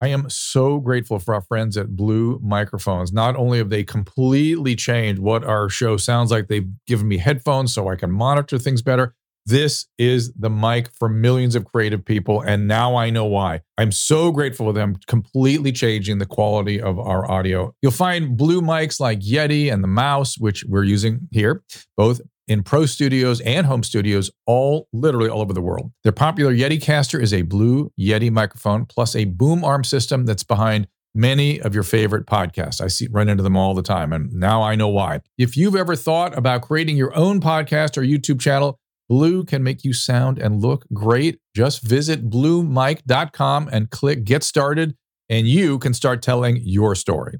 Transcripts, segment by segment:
I am so grateful for our friends at Blue Microphones. Not only have they completely changed what our show sounds like, they've given me headphones so I can monitor things better. This is the mic for millions of creative people. And now I know why. I'm so grateful for them completely changing the quality of our audio. You'll find blue mics like Yeti and the Mouse, which we're using here, both in pro studios and home studios, all literally all over the world. Their popular Yeti caster is a blue Yeti microphone plus a boom arm system that's behind many of your favorite podcasts. I see run into them all the time, and now I know why. If you've ever thought about creating your own podcast or YouTube channel, Blue can make you sound and look great. Just visit bluemic.com and click get started, and you can start telling your story.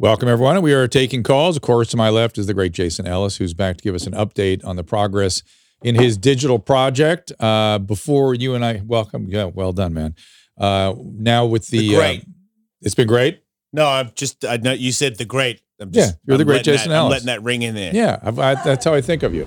Welcome, everyone. We are taking calls. Of course, to my left is the great Jason Ellis, who's back to give us an update on the progress in his digital project. Uh, before you and I welcome, yeah, well done, man. Uh, now with the, The great. Uh, it's been great. No, I'm just. I know you said the great. I'm just, Yeah, you're the I'm great Jason that, I'm Ellis. letting that ring in there. Yeah, I've, I, that's how I think of you.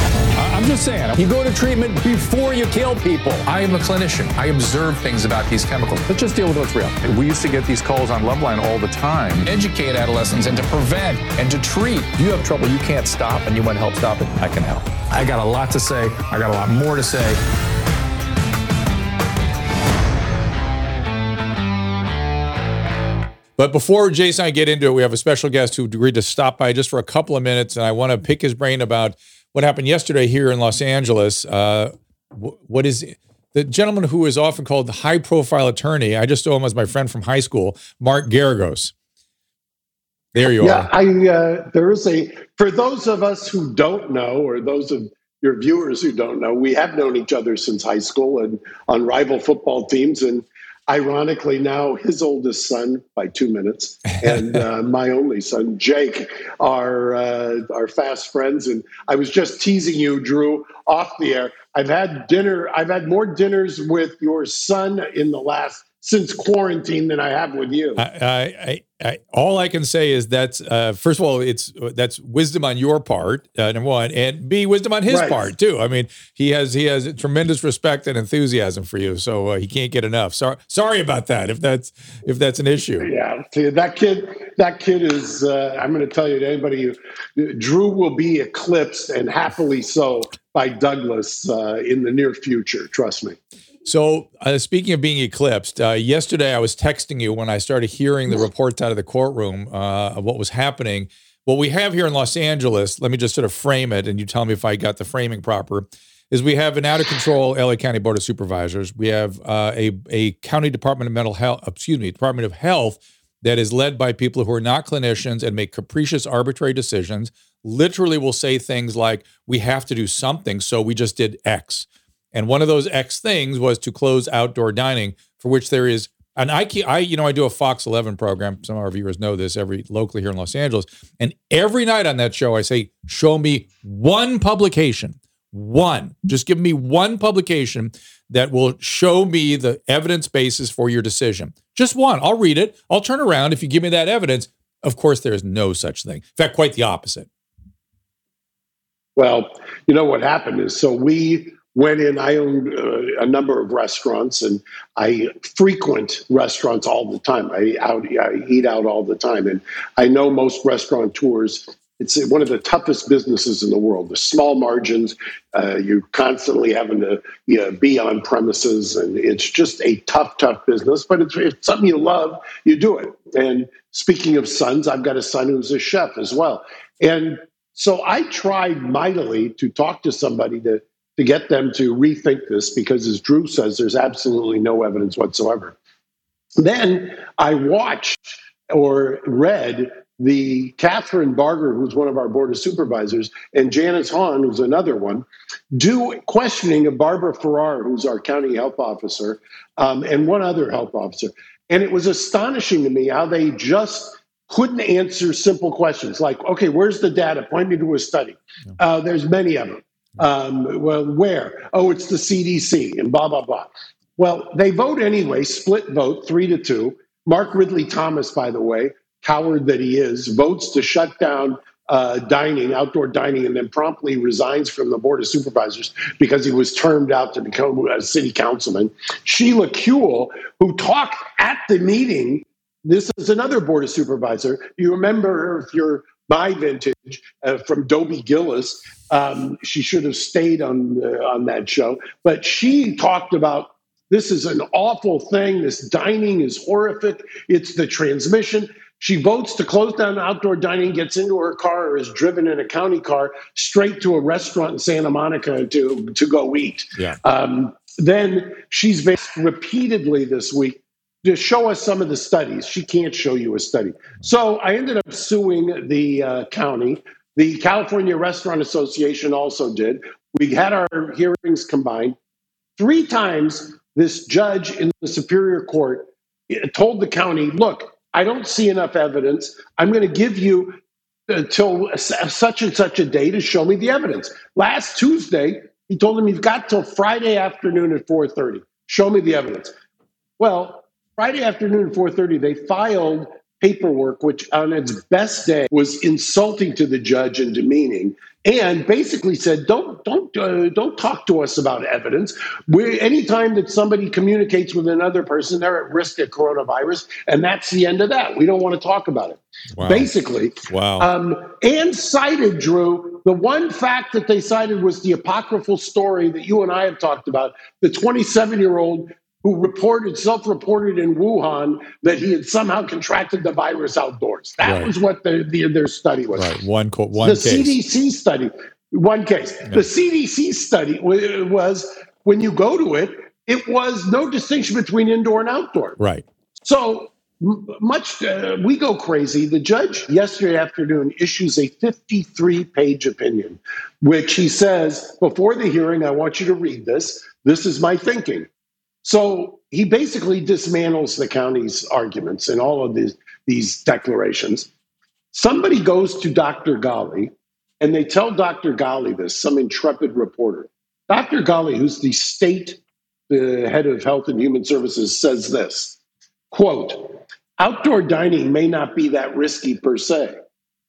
I'm just saying, you go to treatment before you kill people. I am a clinician. I observe things about these chemicals. Let's just deal with what's real. We used to get these calls on Loveline all the time. Educate adolescents and to prevent and to treat. If you have trouble you can't stop and you want to help stop it, I can help. I got a lot to say. I got a lot more to say. But before Jason and I get into it, we have a special guest who agreed to stop by just for a couple of minutes, and I want to pick his brain about what happened yesterday here in Los Angeles. Uh, wh- what is the gentleman who is often called the high-profile attorney? I just know him as my friend from high school, Mark Geragos. There you Yeah, are. I uh, there is a for those of us who don't know, or those of your viewers who don't know, we have known each other since high school and on rival football teams. And ironically, now his oldest son by two minutes and uh, my only son Jake are uh, are fast friends. And I was just teasing you, Drew, off the air. I've had dinner. I've had more dinners with your son in the last since quarantine than I have with you. I, I, I, all I can say is that's uh, first of all, it's that's wisdom on your part, uh, number one, and b wisdom on his Right. part too. I mean, he has he has tremendous respect and enthusiasm for you, so uh, he can't get enough. Sorry, sorry about that if that's if that's an issue. Yeah, that kid, that kid is. Uh, I'm going to tell you to anybody, Drew will be eclipsed and happily so by Douglas uh, in the near future. Trust me. So, uh, speaking of being eclipsed, uh, yesterday I was texting you when I started hearing the reports out of the courtroom uh, of what was happening. What we have here in Los Angeles, let me just sort of frame it, and you tell me if I got the framing proper. Is we have an out of control LA County Board of Supervisors. We have uh, a a county Department of Mental Health, excuse me, Department of Health that is led by people who are not clinicians and make capricious, arbitrary decisions. Literally, will say things like, "We have to do something, so we just did X." And one of those X things was to close outdoor dining, for which there is and I, I, you know, I do a Fox 11 program. Some of our viewers know this every locally here in Los Angeles. And every night on that show, I say, show me one publication, one, just give me one publication that will show me the evidence basis for your decision. Just one. I'll read it. I'll turn around if you give me that evidence. Of course, there is no such thing. In fact, quite the opposite. Well, you know what happened is so we went in. I own uh, a number of restaurants, and I frequent restaurants all the time. I out, I eat out all the time, and I know most restaurateurs. It's one of the toughest businesses in the world. The small margins, uh, you're constantly having to you know, be on premises, and it's just a tough, tough business. But it's, if it's something you love, you do it. And speaking of sons, I've got a son who's a chef as well, and so I tried mightily to talk to somebody to to get them to rethink this because, as Drew says, there's absolutely no evidence whatsoever. Then I watched or read the Kathryn Barger, who's one of our board of supervisors, and Janice Hahn, who's another one, do questioning of Barbara Ferrer, who's our county health officer, um, and one other health officer. And it was astonishing to me how they just couldn't answer simple questions like, okay, where's the data? Point me to a study. Uh, there's many of them. Um, well, where? Oh, it's the CDC and blah, blah, blah. Well, they vote anyway, split vote, three to two. Mark Ridley Thomas, by the way, coward that he is, votes to shut down uh, dining, outdoor dining, and then promptly resigns from the Board of Supervisors because he was termed out to become a city councilman. Sheila Kuehl, who talked at the meeting, this is another Board of Supervisor. You remember if you're my vintage uh, from Dobie Gillis. Um, she should have stayed on uh, on that show, but she talked about this is an awful thing. This dining is horrific. It's the transmission. She votes to close down outdoor dining, gets into her car, or is driven in a county car straight to a restaurant in Santa Monica to, to go eat. Yeah. Um, then she's been repeatedly this week to show us some of the studies. She can't show you a study. So I ended up suing the uh, county. The California Restaurant Association also did. We had our hearings combined. Three times, this judge in the Superior Court eh, told the county, look, I don't see enough evidence. I'm going to give you until such and such a day to show me the evidence. Last Tuesday, he told him you've got till Friday afternoon at 4:30. Show me the evidence. Well, Friday afternoon at 4:30, they filed paperwork which on its best day was insulting to the judge and demeaning and basically said don't don't uh, don't talk to us about evidence we anytime that somebody communicates with another person they're at risk of coronavirus and that's the end of that we don't want to talk about it Wow. basically Wow. um, and cited drew the one fact that they cited was the apocryphal story that you and i have talked about the 27 year old who reported self-reported in wuhan that he had somehow contracted the virus outdoors that Right. was what the, the, their study was right. One one the case. CDC study, one case. The CDC study was when you go to it, it was no distinction between indoor and outdoor. right. So much uh, we go crazy. The judge yesterday afternoon issues a 53 page opinion, which he says before the hearing, I want you to read this. This is my thinking. So he basically dismantles the county's arguments and all of these, these declarations. Somebody goes to Dr. Ghaly and they tell Dr. Ghaly this, some intrepid reporter. Dr. Ghaly, who's the state the head of health and human services, says this quote, outdoor dining may not be that risky per se.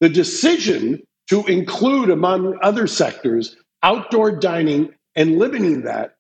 The decision to include, among other sectors, outdoor dining and limiting that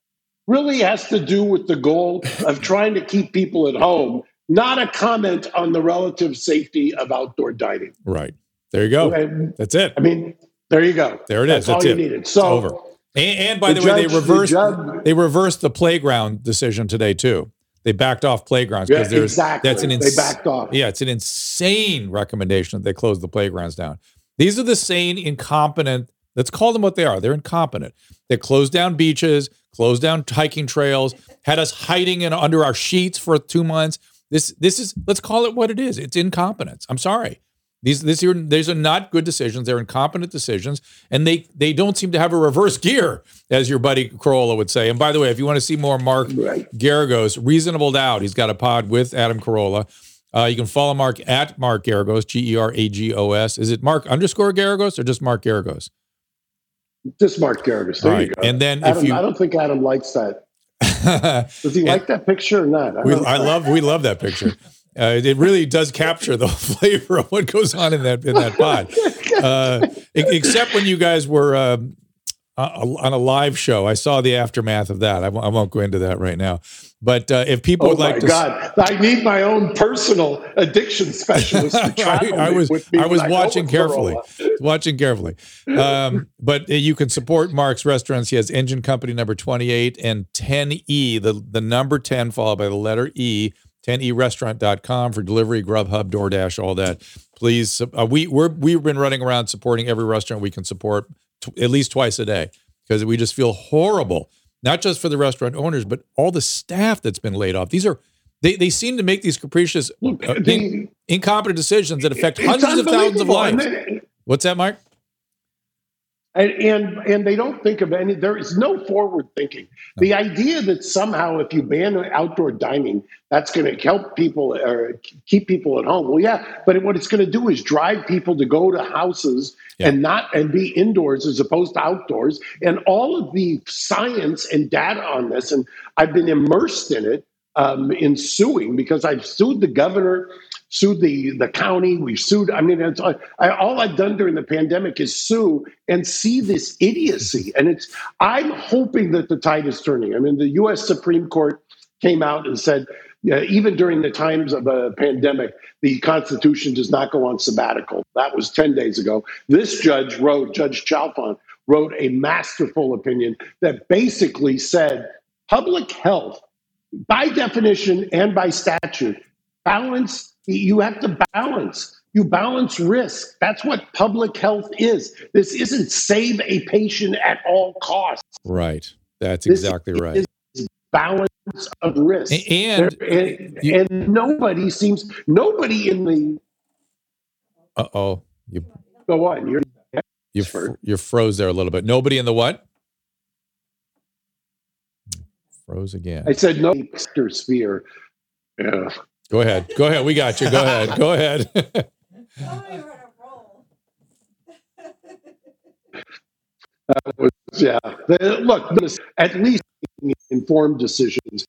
really has to do with the goal of trying to keep people at home, not a comment on the relative safety of outdoor dining. Right. There you go. And, That's it. I mean, there you go. There it is. That's is. all That's you it. needed. It's So over. And, and by the, The way, judge- they the reversed judge- they reversed the playground decision today too. They backed off playgrounds Yeah, because there's exactly. that's an They backed off. Yeah, it's an insane recommendation that they close the playgrounds down. These are the same incompetent. Let's call them what they are. They're incompetent. They closed down beaches, closed down hiking trails, had us hiding in under our sheets for two months. This this is let's call it what it is. It's incompetence. I'm sorry. These this are these are not good decisions. They're incompetent decisions, and they they don't seem to have a reverse gear, as your buddy Carolla would say. And by the way, if you want to see more Mark Right. Geragos, Reasonable Doubt, he's got a pod with Adam Carolla. Uh, you can follow Mark at Mark Geragos, G E R A G O S. Is it Mark underscore Geragos or just Mark Geragos? Just Mark Garvis. There All you go. And then if Adam, you- I don't think Adam likes that. Does he like that picture or not? I we, I love we love that picture. Uh, it really does capture the flavor of what goes on in that in that pod. Uh, except when you guys were um, uh, on a live show, I saw the aftermath of that. I w- I won't go into that right now. But uh, if people Oh would like my to, God! I need my own personal addiction specialist. To I, I was I was watching carefully, watching carefully. Um, but uh, you can support Mark's restaurants. He has Engine Company number twenty eight and ten E, the the number ten followed by the letter E. 10erestaurant.com for delivery, Grubhub, DoorDash, all that. Please, uh, we we're, we've been running around supporting every restaurant we can support t- at least twice a day because we just feel horrible, not just for the restaurant owners, but all the staff that's been laid off. These are they, they seem to make these capricious, Look, uh, in- incompetent decisions that affect hundreds of thousands of lives. What's that, Mark? And, and and they don't think of any there is no forward thinking. The idea that somehow if you ban outdoor dining that's going to help people or keep people at home. Well yeah but what it's going to do is drive people to go to houses Yeah. and not and be indoors as opposed to outdoors. And all of the science and data on this and i've been immersed in it um, in suing because i've sued the governor sued the the county. We've sued. I mean, it's, I, all I've done during the pandemic is sue and see this idiocy. And it's. I'm hoping that the tide is turning. I mean, the U.S. Supreme Court came out and said. Yeah, even during the times of a pandemic, the Constitution does not go on sabbatical. That was 10 days ago. This judge wrote, Judge Chalfant wrote a masterful opinion that basically said public health, by definition and by statute, balance you have to balance you balance risk that's what public health is this isn't save a patient at all costs Right. That's This exactly right. is balance of risk A- And There- and, you- and nobody seems nobody in the uh oh, you go on you're you fr- you froze there a little bit. Nobody in the what? Froze again. i said no sphere yeah Go ahead. Go ahead. We got you. Go ahead. Go ahead. yeah look at least informed decisions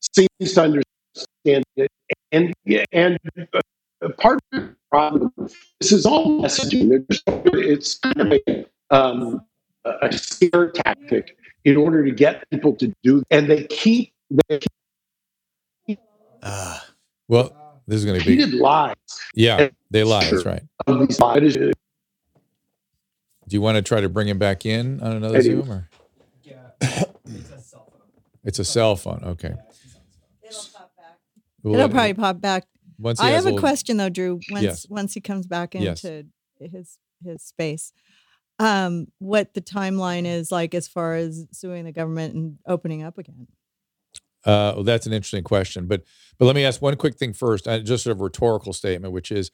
seems to understand it and and uh, part of the problem this is all messaging just, it's kind of a, um, a scare tactic in order to get people to do and they keep they keep Ah, well, this is going to be. repeated lies Yeah, they lie. That's Sure. right. of these lies. Do you want to try to bring him back in on another I do. Zoom or? It's a cell phone. Okay. Well, It'll probably pop back. once he I has have a little- question though, Drew. Once Yes. once he comes back Yes. into his his space, um, what the timeline is like as far as suing the government and opening up again. Uh, well, that's an interesting question, but but let me ask one quick thing first. Uh, just sort of a rhetorical statement, which is,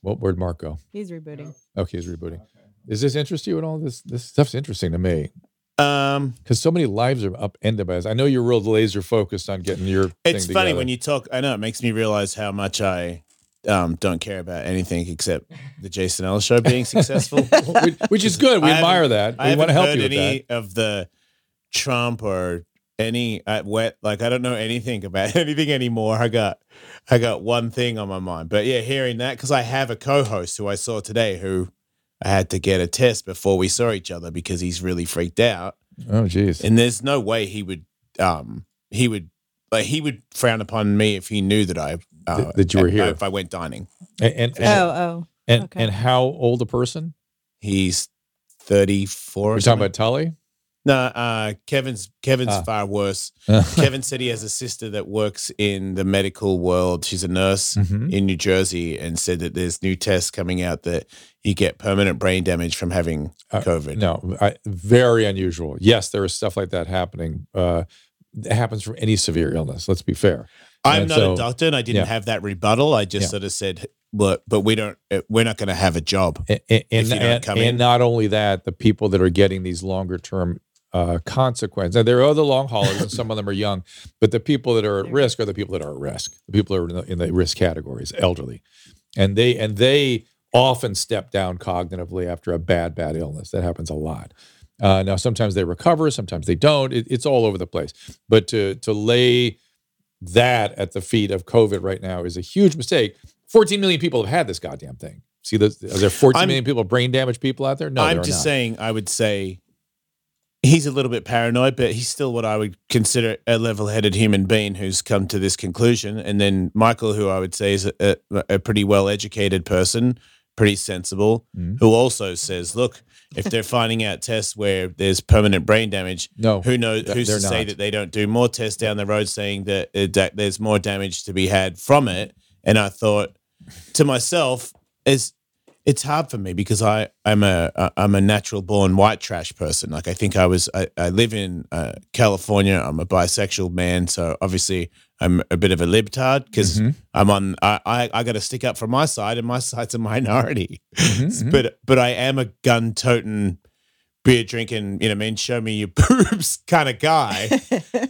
what where'd Mark? He's rebooting. Okay, he's rebooting. Does this interest you at all? This this stuff's interesting to me um, because so many lives are upended by this. I know you're real laser focused on getting your. it's thing funny together. when you talk. I know it makes me realize how much I um, don't care about anything except the Jason Ellis show being successful. which, which is good. We I admire haven't- that. I We want haven't to help heard you with any that. of the Trump or any uh, wet. Like I don't know anything about anything anymore. I got I got one thing on my mind. But yeah, hearing that because I have a co-host who I saw today who I had to get a test before we saw each other because he's really freaked out. Oh, jeez. and there's no way he would um he would like he would frown upon me if he knew that I uh, That- that you were here. if I went dining. And and and, Oh, oh. and, okay. and how old a person? He's 34. We're talking about Tully. No, uh, Kevin's Kevin's Ah. far worse. Kevin said he has a sister that works in the medical world. She's a nurse Mhm. in New Jersey, and said that there's new tests coming out that you get permanent brain damage from having Uh, COVID. No, I, very unusual. Yes, there is stuff like that happening. Uh, it happens from any severe illness. Let's be fair. I'm And not so- a doctor, and I didn't yeah. have that rebuttal. I just Yeah. sort of said, "But but we don't. uh, We're not going to have a job." And, and, If you don't and, come and not only that, the people that are getting these longer term uh, consequences. Now, there are other long haulers, and some of them are young, but the people that are at risk are the people that are at risk. The people are in the, in the risk categories, elderly, and they and they often step down cognitively after a bad bad illness. That happens a lot. Uh, now, sometimes they recover, sometimes they don't. It, it's all over the place. But to to lay that at the feet of COVID right now is a huge mistake. 14 million people have had this goddamn thing. See, those, are there 14 I'm- million people, brain damaged people out there? No, I'm just not. saying. I would say he's a little bit paranoid, but he's still what I would consider a level-headed human being who's come to this conclusion. And then Michael, who I would say is a, a, a pretty well-educated person, pretty sensible, Mhm. who also says, "Look, if they're finding out tests where there's permanent brain damage, No, who knows? Who's to say not. that they don't do more tests down the road, saying that, uh, that there's more damage to be had from it?" And I thought to myself, "Is it's hard for me because I I'm a I'm a natural born white trash person. Like I think I was I, I live in uh, California. I'm a bisexual man, so obviously I'm a bit of a libtard because Mhm. I'm on. I I, I got to stick up for my side, and my side's a minority. Mhm, mhm. But but I am a gun toting, beer drinking. You know, I mean, show me your boobs kind of guy.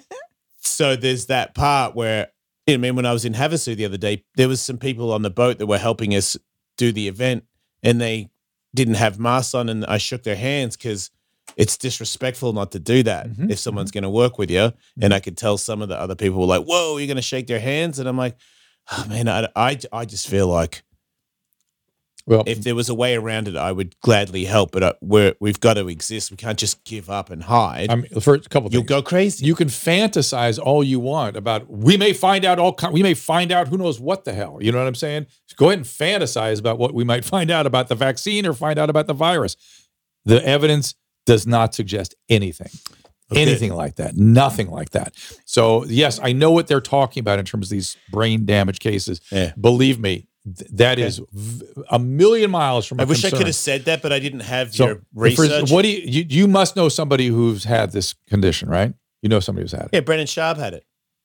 so there's that part where you know, I mean, when I was in Havasu the other day, there was some people on the boat that were helping us do the event, and they didn't have masks on, and I shook their hands because it's disrespectful not to do that Mhm, if mm-hmm. someone's going to work with you. And mm-hmm. I could tell some of the other people were like, "Whoa, you're going to shake their hands," and I'm like, "Oh man, I I, I just feel like." Well, if there was a way around it, I would gladly help. But uh, we're, we've got to exist. We can't just give up and hide. I mean, first, couple You'll things. go crazy. you can fantasize all you want about we may find out all we may find out who knows what the hell you know what i'm saying go ahead and fantasize about what we might find out about the vaccine or find out about the virus the evidence does not suggest anything Okay. anything like that nothing like that so yes i know what they're talking about in terms of these brain damage cases Yeah. believe me th- that is v- a million miles from I wish I could have said that, but I didn't have So, your for- research. what do you, you you must know somebody who's had this condition right you know somebody who's had it yeah, Brendan Sharp had it.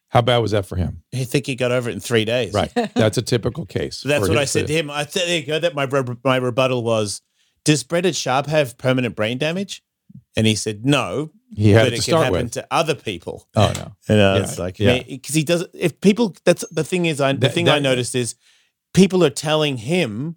how bad was that for him I think he got over it in three days. Right. That's a typical case. So that's what I said to him. I said, there you go. That my re- my rebuttal was, does Brendan Sharp have permanent brain damage? And he said no, He had but it to it can happen with. to other people. Oh no. And I Yeah, was like, yeah. because he does. If people, that's the thing is, I the That- thing I that- noticed is people are telling him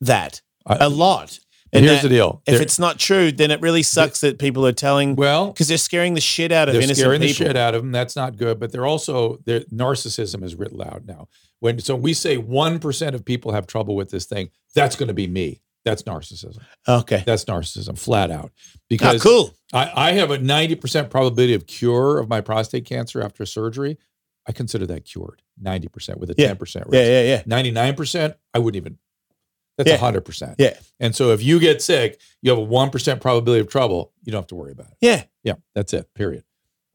that I- a lot. And Here's the deal. If it's not true, then it really sucks that people are telling well, because they're scaring the shit out of they're innocent scaring the shit out of them. That's not good. But they're also their narcissism is writ loud now. When so we say one percent of people have trouble with this thing, that's going to be me. That's narcissism. Okay. That's narcissism, flat out. Ah, Because cool. I, I have a ninety percent probability of cure of my prostate cancer after surgery. I consider that cured. Ninety percent with a Yeah. ten percent Yeah, risk. yeah, yeah. 99%, I wouldn't even. That's Yeah. a 100%. Yeah. And so if you get sick, you have a 1% probability of trouble. You don't have to worry about it. Yeah. Yeah, that's it, period.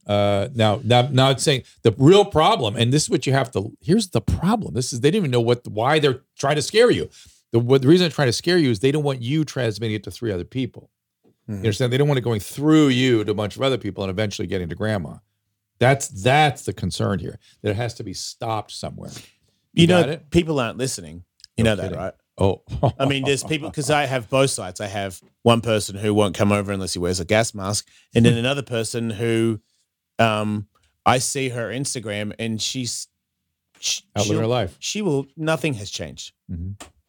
Uh, now, now, now it's saying the real problem, and this is what you have to, here's the problem. This is, they didn't even know what, why they're trying to scare you. The, what, the reason they're trying to scare you is they don't want you transmitting it to three other people. You Mhm. understand? They don't want it going through you to a bunch of other people and eventually getting to grandma. That's that's the concern here. That it has to be stopped somewhere. You, know, it? people aren't listening. You No know that, right? Oh, I mean, there's people because I have both sides. I have one person who won't come over unless he wears a gas mask, and then another person who, um, I see her Instagram and she's she, out living her life. she will. Nothing has changed.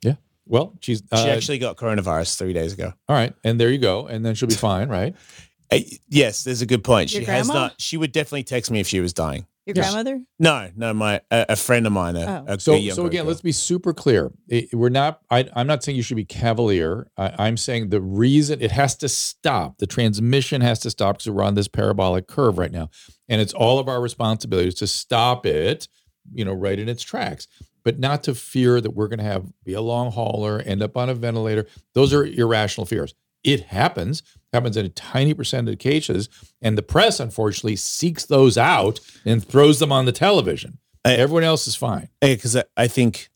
Yeah. Well, she's uh, She actually got coronavirus three days ago. all right, and there you go, and then she'll be fine, right? Uh, yes, there's a good point. Your she has not. She would definitely text me if she was dying. Your Yes. grandmother? No, no, my a, a friend of mine. A, Oh. a- So, a so again, girl. let's be super clear. It- we're not. I, I'm not saying you should be cavalier. I, I'm saying the reason it has to stop. The transmission has to stop because we're on this parabolic curve right now, and it's all of our responsibilities to stop it. You know, right in its tracks, but not to fear that we're going to have be a long hauler, end up on a ventilator. Those are irrational fears. It happens. Happens in a tiny percent of cases, and the press, unfortunately, seeks those out and throws them on the television. I- Everyone else is fine. because I, I think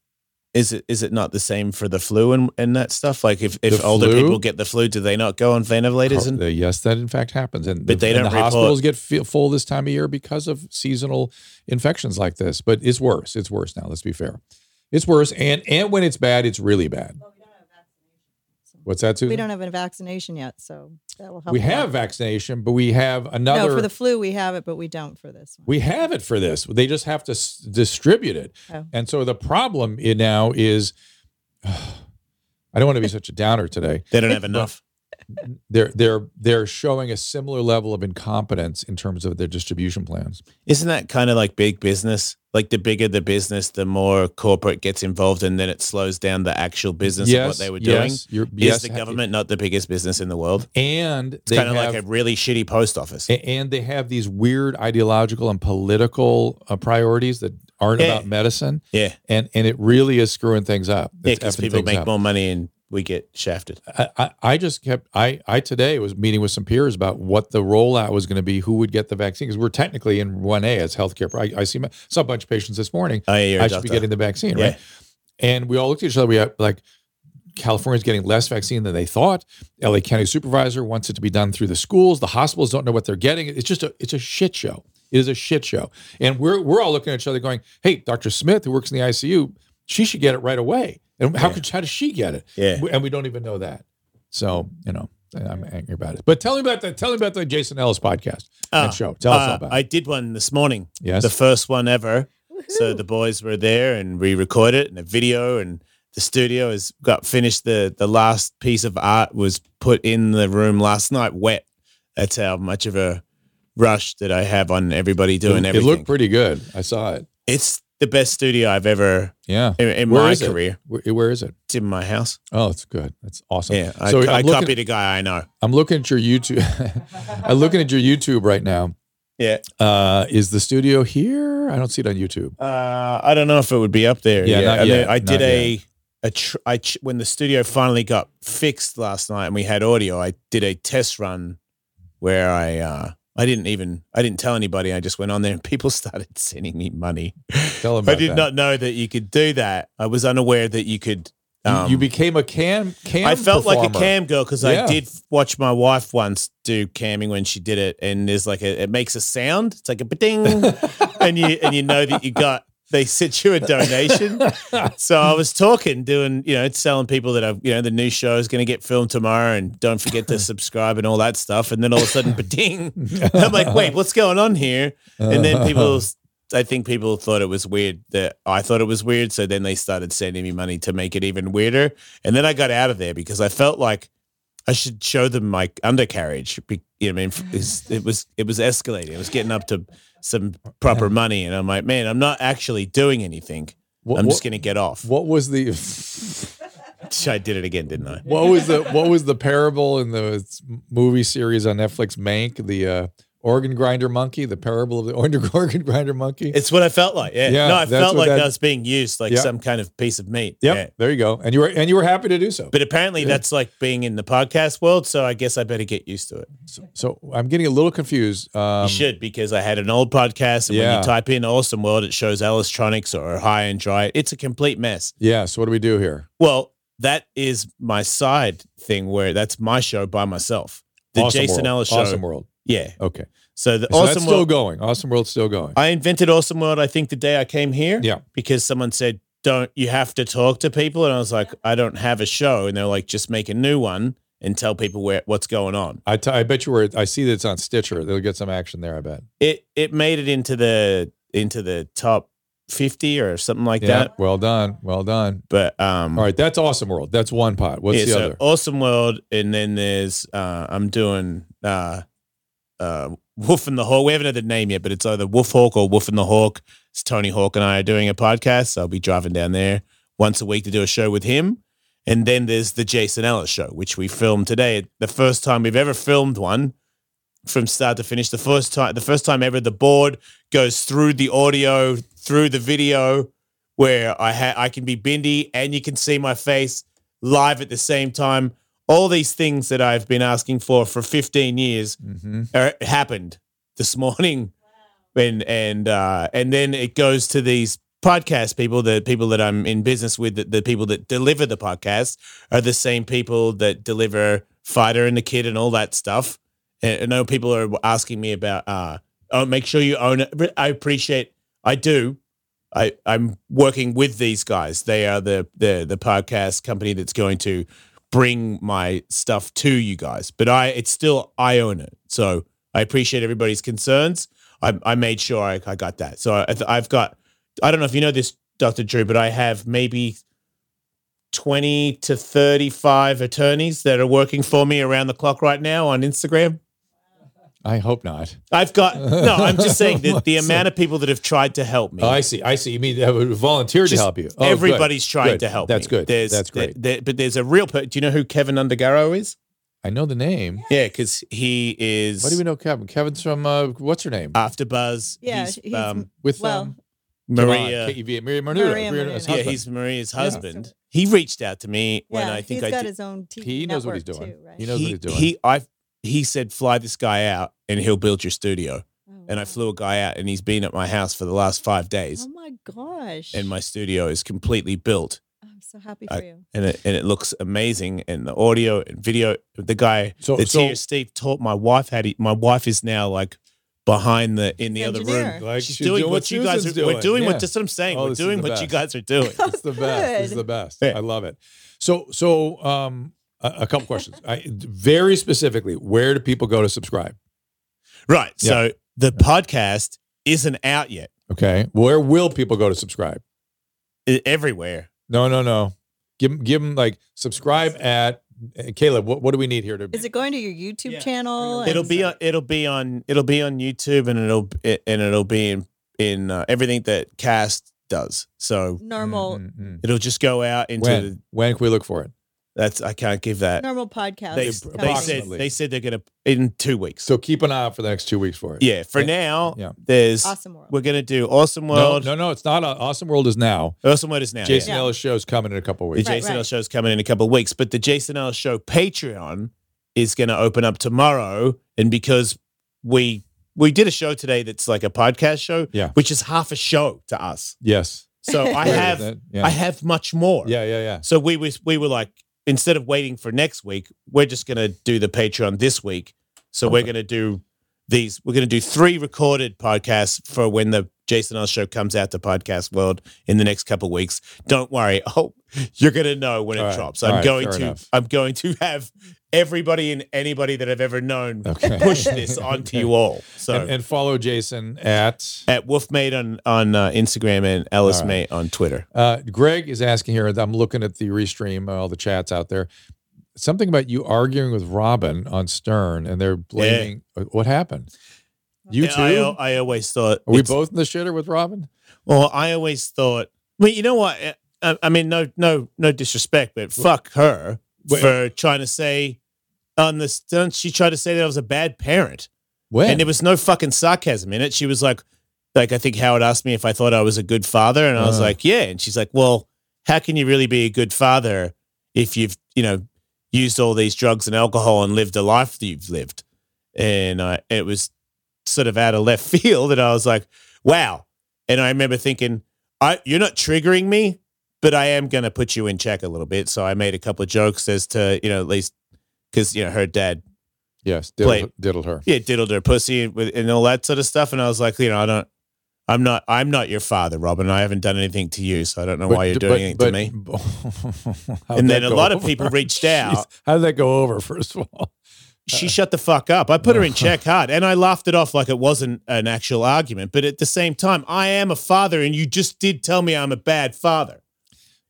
is it is it not the same for the flu and, and that stuff? Like if, if The older flu? people get the flu, do they not go on ventilators? And uh, yes, that in fact happens, and But the, they don't the hospitals get full this time of year because of seasonal infections like this. But it's worse. It's worse now. Let's be fair. It's worse, and and when it's bad, it's really bad. What's that, Susan? We don't have a vaccination yet, so that will help. We a lot. have vaccination, but we have another. No, for the flu we have it, but we don't for this one. we have it for this. They just have to s- distribute it. Oh. And so the problem i- now is, I don't want to be such a downer today. they don't have enough. They're they're they're showing a similar level of incompetence in terms of their distribution plans. Isn't that kind of like big business? Like the bigger the business, the more corporate gets involved, and then it slows down the actual business of what they were doing. Yes, you're, Is yes, the government not the biggest business in the world? and It's kind of like a really shitty post office. and they have these weird ideological and political uh, priorities that aren't Yeah. about medicine, yeah, and and it really is screwing things up. yeah, It's because people make up. more money and we get shafted. I, I I just kept I I today was meeting with some peers about what the rollout was going to be, who would get the vaccine because we're technically in one A as healthcare. I, I see my, saw a bunch of patients this morning. I, you're should be getting the vaccine, Yeah. right? And we all looked at each other. We had like California's getting less vaccine than they thought. LA County supervisor wants it to be done through the schools. The hospitals don't know what they're getting. It's just a it's a shit show. It is a shit show. And we're we're all looking at each other going, "Hey, Dr. Smith, who works in the ICU, she should get it right away." And how Yeah. could how does she get it? Yeah. And we don't even know that. So, you know, I'm angry about it. But tell me about the tell me about the Jason Ellis podcast Ah, and show. Tell us all Uh, about I did one this morning. Yes. The first one ever. So the boys were there and we recorded it and a video and the studio has got finished. The the last piece of art was put in the room last night wet. That's how much of a rush that I have on everybody doing it, it looked pretty good. I saw it. it's the best studio I've ever Yeah. in, in my is career. Where, where is it? It's in my house. Oh, it's good. That's awesome. Yeah. I, So I I'm looking- copied a guy I know. I'm looking at your YouTube. I'm looking at your YouTube right now. Yeah. Uh, is the studio here? I don't see it on YouTube. Uh, I don't know if it would be up there. Yeah, not I, mean, I did a a tr- I ch- when the studio finally got fixed last night and we had audio. I did a test run where I uh, I didn't even I didn't tell anybody. I just went on there and people started sending me money. Tell them I did that. not know that you could do that. I was unaware that you could. You- Um, you became a cam cam. I felt like a cam girl because Yeah. I did watch my wife once do camming when she did it, and there's like a it makes a sound. It's like a ding, and you and you know that you got they sent you a donation. so I was talking, doing you know, telling people that I've you know the new show is going to get filmed tomorrow, and don't forget to subscribe and all that stuff. And then all of a sudden, ding, I'm like, wait, what's going on here? And then people. I think people thought it was weird that I thought it was weird. So then they started sending me money to make it even weirder. And then I got out of there because I felt like I should show them my undercarriage. You know, I mean, it was it was escalating. It was getting up to some proper money, and I'm like, man, I'm not actually doing anything. What, I'm just going to get off. What was the I did it again, didn't I? what was the what was the parable in the movie series on Netflix? Mank, the uh, organ grinder monkey, the parable of the organ grinder monkey. It's what I felt like. Yeah, Yeah, no, I felt like that- I was being used like Yeah. some kind of piece of meat. Yep, Yeah. there you go. And you were and you were happy to do so. But apparently, that's like being in the podcast world. So I guess I better get used to it. So, so I'm getting a little confused. Um, You should because I had an old podcast, and when you type in "Awesome World," it shows Alistronics or High and Dry. It's a complete mess. Yeah. So what do we do here? Well, that is my side thing where that's my show by myself. The Awesome Jason. Ellis show. Awesome World. Yeah. Okay. So the So Awesome that's still World. going. Awesome World's still going. I invented Awesome World. I think the day I came here. Yeah. Because someone said, "Don't you have to talk to people?" And I was like, "I don't have a show," and they're like, "Just make a new one and tell people where what's going on." I, t- I bet you were. I see that it's on Stitcher. They'll get some action there. I bet. It it made it into the into the top fifty or something like yeah. that. Well done. Well done. But um, All right. That's Awesome World. That's one pot. What's yeah, the so other? Awesome World, and then there's uh, I'm doing uh, uh, Wolf and the Hawk. We haven't had the name yet, but it's either Wolf Hawk or Wolf and the Hawk. It's Tony Hawk and I are doing a podcast. So I'll be driving down there once a week to do a show with him. And then there's the Jason Ellis show, which we filmed today. The first time we've ever filmed one from start to finish. The first time, the first time ever, the board goes through the audio, through the video, where I ha- I can be Bindi and you can see my face live at the same time. All these things that I've been asking for for 15 years hmm are, happened this morning, and and uh, and then it goes to these podcast people, the people that I'm in business with, the, the people that deliver the podcast are the same people that deliver Fighter and the Kid and all that stuff. And I know people are asking me about, uh, oh, make sure you own it. I appreciate, I do. I, I'm working with these guys. They are the, the the podcast company that's going to bring my stuff to you guys. But I, it's still I own it. So I appreciate everybody's concerns. I, I made sure I, I got that. So I, I've got. I don't know if you know this, Doctor Drew, but I have maybe twenty to thirty-five attorneys that are working for me around the clock right now on Instagram. I hope not. I've got no. I'm just saying that the amount of people that have tried to help me. Oh, I see. I see. You mean they have volunteered to help you? Oh, good. everybody's trying Good. to help. That's me. good. There's, That's great. there- there- but there's a real. Per- do you know who Kevin Undergaro is? I know the name. Yeah, because he is. Why do we know Kevin? Kevin's from uh, what's her name? After Buzz. Yeah, he's, he's- um, With well, um, Maria. K-E-V- Maria Maria Maria Maria- Yeah, he's Maria's Yeah. husband. He reached out to me when I think he's I got did. his own TV He knows what he's doing. Too, right? He knows what he's doing. He, I, he said, fly this guy out and he'll build your studio. Oh, And I flew a guy out and he's been at my house for the last five days. Oh my gosh! And my studio is completely built I'm so happy I- for you. and it, and it looks amazing. And the audio and video, the guy So- that's so- here, Steve, taught my wife how to, my wife is now like behind the in the other room. Like she's, she's doing, doing what what you guys are doing. We're doing. doing Yeah. what. That's what I'm saying. Oh, we're doing the what you guys are doing. It's the best. It's Good. the best. Yeah. I love it. So, so um, a, a couple questions. I, very specifically, where do people go to subscribe? right. So the podcast isn't out yet. Okay, where will people go to subscribe? I- everywhere. No, no, no. Give 'em- give them like subscribe at uh, Caleb. What, what do we need here to? Is it going to your YouTube channel? It'll and be on. It'll be on. It'll be on YouTube, and it'll and it'll be in in uh, everything that Cast does. So normal Mm, mm, mm. it'll just go out into When the. when can we look for it? That's I can't give that. normal podcast. They, They- they said approximately. they said they're gonna in two weeks. So keep an eye out for the next two weeks for it. yeah. For Yeah. now, Yeah. there's awesome world. we're gonna do Awesome No, World. no, no. It's not. uh, awesome World is now. Awesome World is now. Jason yeah. Ellis show's coming in a couple of The weeks. Right, Jason right. Ellis show's coming in a couple of weeks, but the Jason Ellis show Patreon is going to open up tomorrow, and because we we did a show today that's like a podcast show, Yeah. which is half a show to us. Yes. So I Great, have isn't? Yeah. I have much more. yeah, yeah, yeah. So we was we were like instead of waiting for next week, we're just going to do the Patreon this week. So we're going to do these. We're going to do three recorded podcasts for when the Jason Ellis show comes out to podcast world in the next couple of weeks. Don't worry. Oh, you're going to know when it All right. drops. I'm right. going Fair to. enough. I'm going to have everybody and anybody that I've ever known Okay. push this onto you all. So. and, and follow Jason at. at Wolfmate on on uh, Instagram and Ellis right. Mate on Twitter. Uh, Greg is asking here. I'm looking at the restream, uh, all the chats out there. Something about you arguing with Robin on Stern, and they're blaming. uh, What happened? You Yeah, too? I, I always thought. Are we both in the shitter with Robin? Well, I always thought. Well, you know what? I, I mean, no, no, no disrespect, but fuck her Wait. for trying to say on the stunt. She tried to say that I was a bad parent, When? and there was no fucking sarcasm in it. She was like, like I think Howard asked me if I thought I was a good father, and I was Uh. like, yeah. And she's like, well, how can you really be a good father if you've you know used all these drugs and alcohol and lived a life that you've lived? And uh, it was sort of out of left field, and I was like, wow. And I remember thinking, I you're not triggering me, but I am going to put you in check a little bit. So I made a couple of jokes as to, you know, at least because, you know, her dad, yes, diddled, diddled her. yeah, diddled her pussy and, and all that sort of stuff. And I was like, you know, I don't, I'm not, I'm not your father, Robin. I haven't done anything to you. So I don't know why you're doing anything to me. And then a lot of people reached Jeez, out. How did that go over, first of all? She shut the fuck up. I put her in check hard and I laughed it off like it wasn't an actual argument. But at the same time, I am a father and you just did tell me I'm a bad father.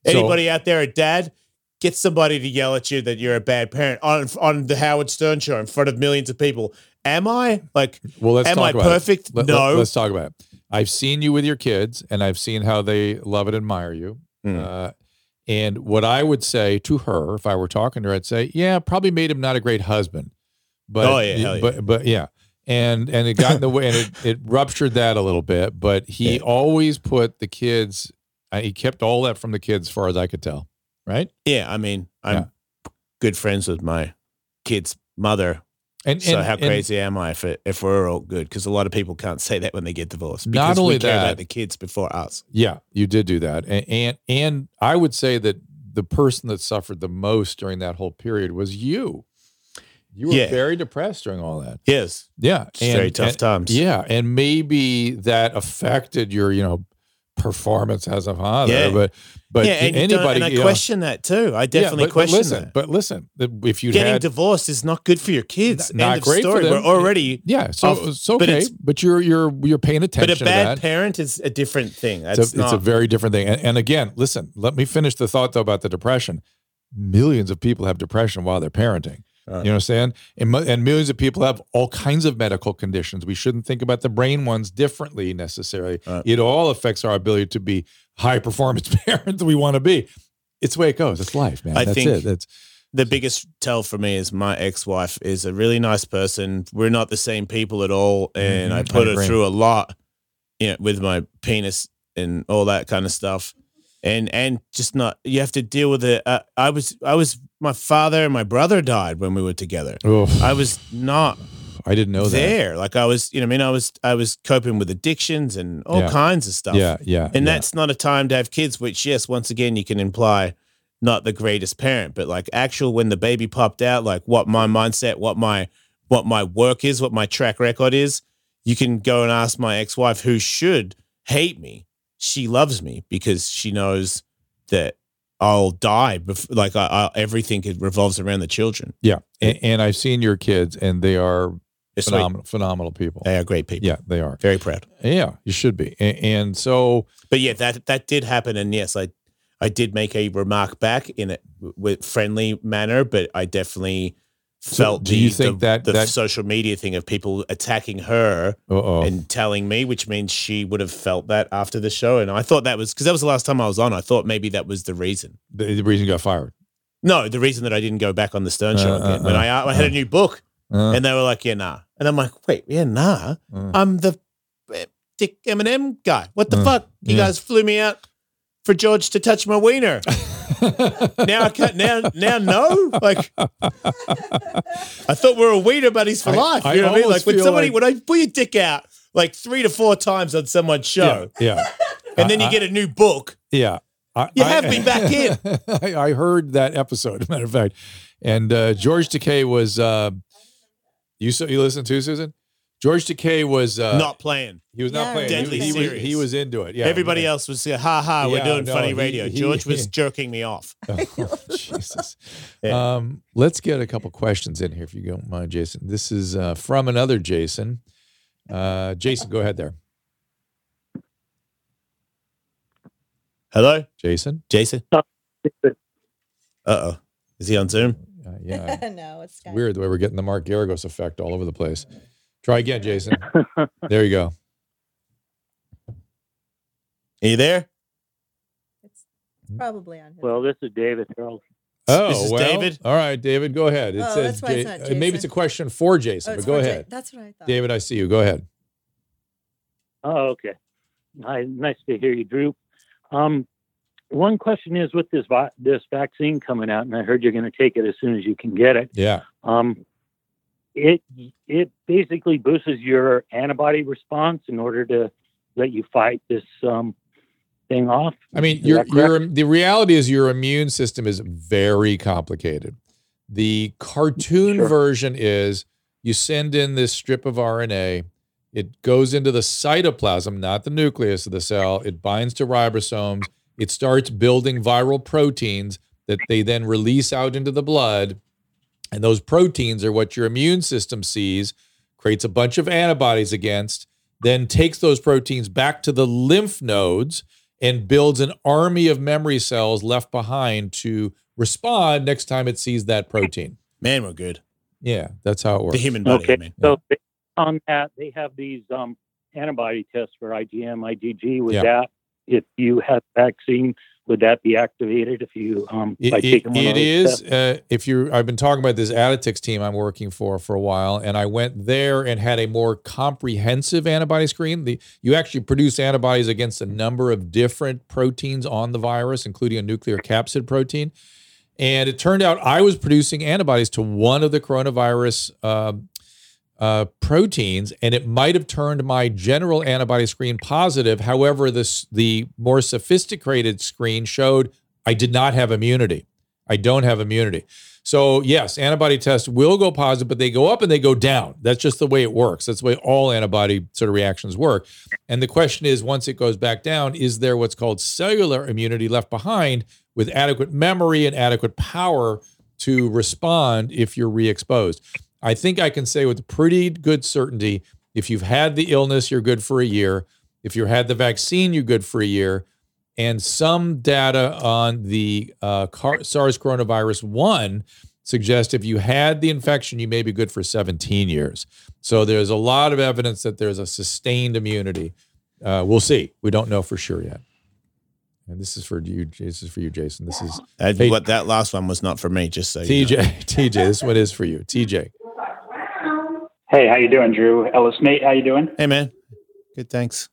So- Anybody out there, a dad, get somebody to yell at you that you're a bad parent on on the Howard Stern show in front of millions of people. Am I like? Well, let's Am talk I about perfect? It. Let, No. us talk about it. I've seen you with your kids, and I've seen how they love and admire you. Mm. Uh, and what I would say to her, if I were talking to her, I'd say, "Yeah, probably made him not a great husband." But Oh, yeah, yeah. but but yeah, and and it got in the way, and it, it ruptured that a little bit. But he always put the kids. He kept all that from the kids, as far as I could tell. Right? Yeah, I mean, I'm Yeah. good friends with my kid's mother. And So and- how and- crazy am I if it, if we're all good? Because a lot of people can't say that when they get divorced. Not Because only we care that- about the kids before us. Yeah, you did do that, and, and and I would say that the person that suffered the most during that whole period was you. You were Yeah. very depressed during all that. Yes, Yeah, it's very tough and- times. Yeah, and maybe that affected your, you know, performance as a father. Yeah. But but yeah, and, anybody, and I you know- question that too. I definitely but- but question listen, that. But listen, if you Getting had divorced is not good for your kids. Not of great for story. them. We're already. yeah, so off- it's but okay, it's- but you're you're you're paying attention But a bad parent is a different thing. That's it's, a, it's a very different thing. And, and again, listen, let me finish the thought though about the depression. Millions of people have depression while they're parenting. Right. You I'm saying? and millions of people have all kinds of medical conditions. We shouldn't think about the brain ones differently necessarily. Right. It all affects our ability to be high performance parents we want to be. It's the way it goes. It's life, man. I That's think- it. That's the biggest tell for me is my ex-wife is a really nice person. We're not the same people at all, and Mhm, I I put her through a lot, you know, with my penis and all that kind of stuff, and and just not. You have to deal with it. Uh, I was I was my father and my brother died when we were together. oof, I was not I didn't know that. there. Like I was, you know, I mean, I was I was coping with addictions and all Yeah. kinds of stuff. Yeah, yeah. And yeah. that's not a time to have kids, which, yes, once again, you can imply not the greatest parent, but like actual when the baby popped out, like what my mindset, what my what my work is, what my track record is. you can go and ask my ex-wife who should hate me. She loves me because she knows that I'll die. Before, like I, I, everything revolves around the children. Yeah, and, and I've seen your kids, and they are phenomenal, phenomenal people. They are great people. Yeah, they are. Very proud. Yeah, you should be. And, and so, But yeah, that that did happen, and yes, I I did make a remark back in a friendly manner, but I definitely So felt do the, you think the, that- the that- social media thing of people attacking her uh-oh. and telling me, which means she would have felt that after the show, and I thought that was because that was the last time I was on. I thought maybe that was the reason. the, the reason you got fired. No, the reason that I didn't go back on the Stern show Uh, again uh, when uh, I I had a new book, Uh, and they were like, "Yeah, nah," and I'm like, "Wait, yeah, nah." uh, I'm the eh, Dick Eminem guy. What the Uh, fuck? You yeah. guys flew me out for George to touch my wiener. now I can't. Now, now, no. Like, I thought we were wiener buddies for I- life. I You know what I mean? Like when somebody, like- when I put your dick out like three to four times on someone's show, yeah, and then you get a new book, yeah. I, You I- have me back in. I, I heard that episode, matter of fact. And uh, George Takei was uh, you. So you listen to Susan? George Takei was uh, not playing. He was not Yeah, playing. Deadly he, he was, serious. he was into it. Yeah. Everybody else was, uh, ha ha, we're Yeah, doing no, funny he- radio. he- George was jerking me off. Oh, Jesus. Yeah. Um, let's get a couple questions in here, if you don't mind, Jason. This is uh, from another Jason. Uh, Jason, go ahead there. Hello, Jason. Jason. Uh oh. Is he on Zoom? Uh, yeah. no, it's Skype. Weird the way we're getting the Mark Geragos effect all over the place. Try again, Jason. There you go. Are you there? It's probably on his. Well, this is David Harold. Oh, This is well, David? All right, David, go ahead. It Oh, says that's why it's Ja- not uh, maybe it's a question for Jason, Oh, but go for Ja- ahead. That's what I thought. David, I see you. Go ahead. Oh, okay. Hi, nice to hear you, Drew. Um, one question is with this vi- this vaccine coming out, and I heard you're going to take it as soon as you can get it. Yeah. Um, it it basically boosts your antibody response in order to let you fight this um, thing off. I mean, your your the reality is your immune system is very complicated. The cartoon Sure. version is you send in this strip of RNA, it goes into the cytoplasm, not the nucleus of the cell. It binds to ribosomes. It starts building viral proteins that they then release out into the blood. And those proteins are what your immune system sees, creates a bunch of antibodies against, then takes those proteins back to the lymph nodes and builds an army of memory cells left behind to respond next time it sees that protein. Man, we're good. Yeah, that's how it works. The human body, Okay, I mean. so based on that, they have these um, antibody tests for IgM, IgG. With Yeah. that, if you had vaccine, would that be activated if you um, It, by it- taking it those is. Uh, if you, I've been talking about this Aditxt team I'm working for for a while, and I went there and had a more comprehensive antibody screen. The you actually produce antibodies against a number of different proteins on the virus, including a nucleocapsid protein. And it turned out I was producing antibodies to one of the coronavirus um, uh, proteins, and it might have turned my general antibody screen positive. However, this the more sophisticated screen showed I did not have immunity. I don't have immunity. So yes, antibody tests will go positive, but they go up and they go down. That's just the way it works. That's the way all antibody sort of reactions work. And the question is, once it goes back down, is there what's called cellular immunity left behind with adequate memory and adequate power to respond if you're re-exposed? I think I can say with pretty good certainty, if you've had the illness, you're good for a year. If you had the vaccine, you're good for a year. And some data on the uh, car- SARS coronavirus 1 suggest if you had the infection, you may be good for 17 years. So there's a lot of evidence that there's a sustained immunity. Uh, we'll see. We don't know for sure yet. And this is for you. This is for you, Jason. This is That, Hey. what, that last one was not for me, just so you TJ. know. TJ, this one is for you. TJ. Hey, how you doing, Drew? Ellis mate, how you doing? Hey, man. Good, thanks.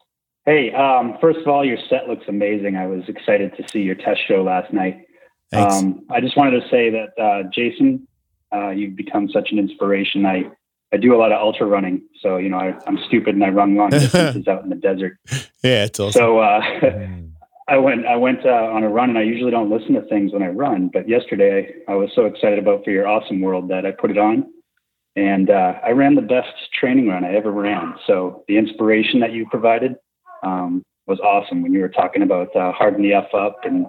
Hey, um, first of all, your set looks amazing. I was excited to see your test show last night. Thanks. Um, I just wanted to say that uh, Jason, uh, you've become such an inspiration. I I do a lot of ultra running, so you know I, I'm stupid and I run long distances out in the desert. yeah, it's awesome. So uh, Mm. I went I went uh, on a run, and I usually don't listen to things when I run, but yesterday I, I was so excited about for your awesome world that I put it on, and uh, I ran the best training run I ever ran. So the inspiration that you provided um, was awesome when you were talking about uh, harden the f up and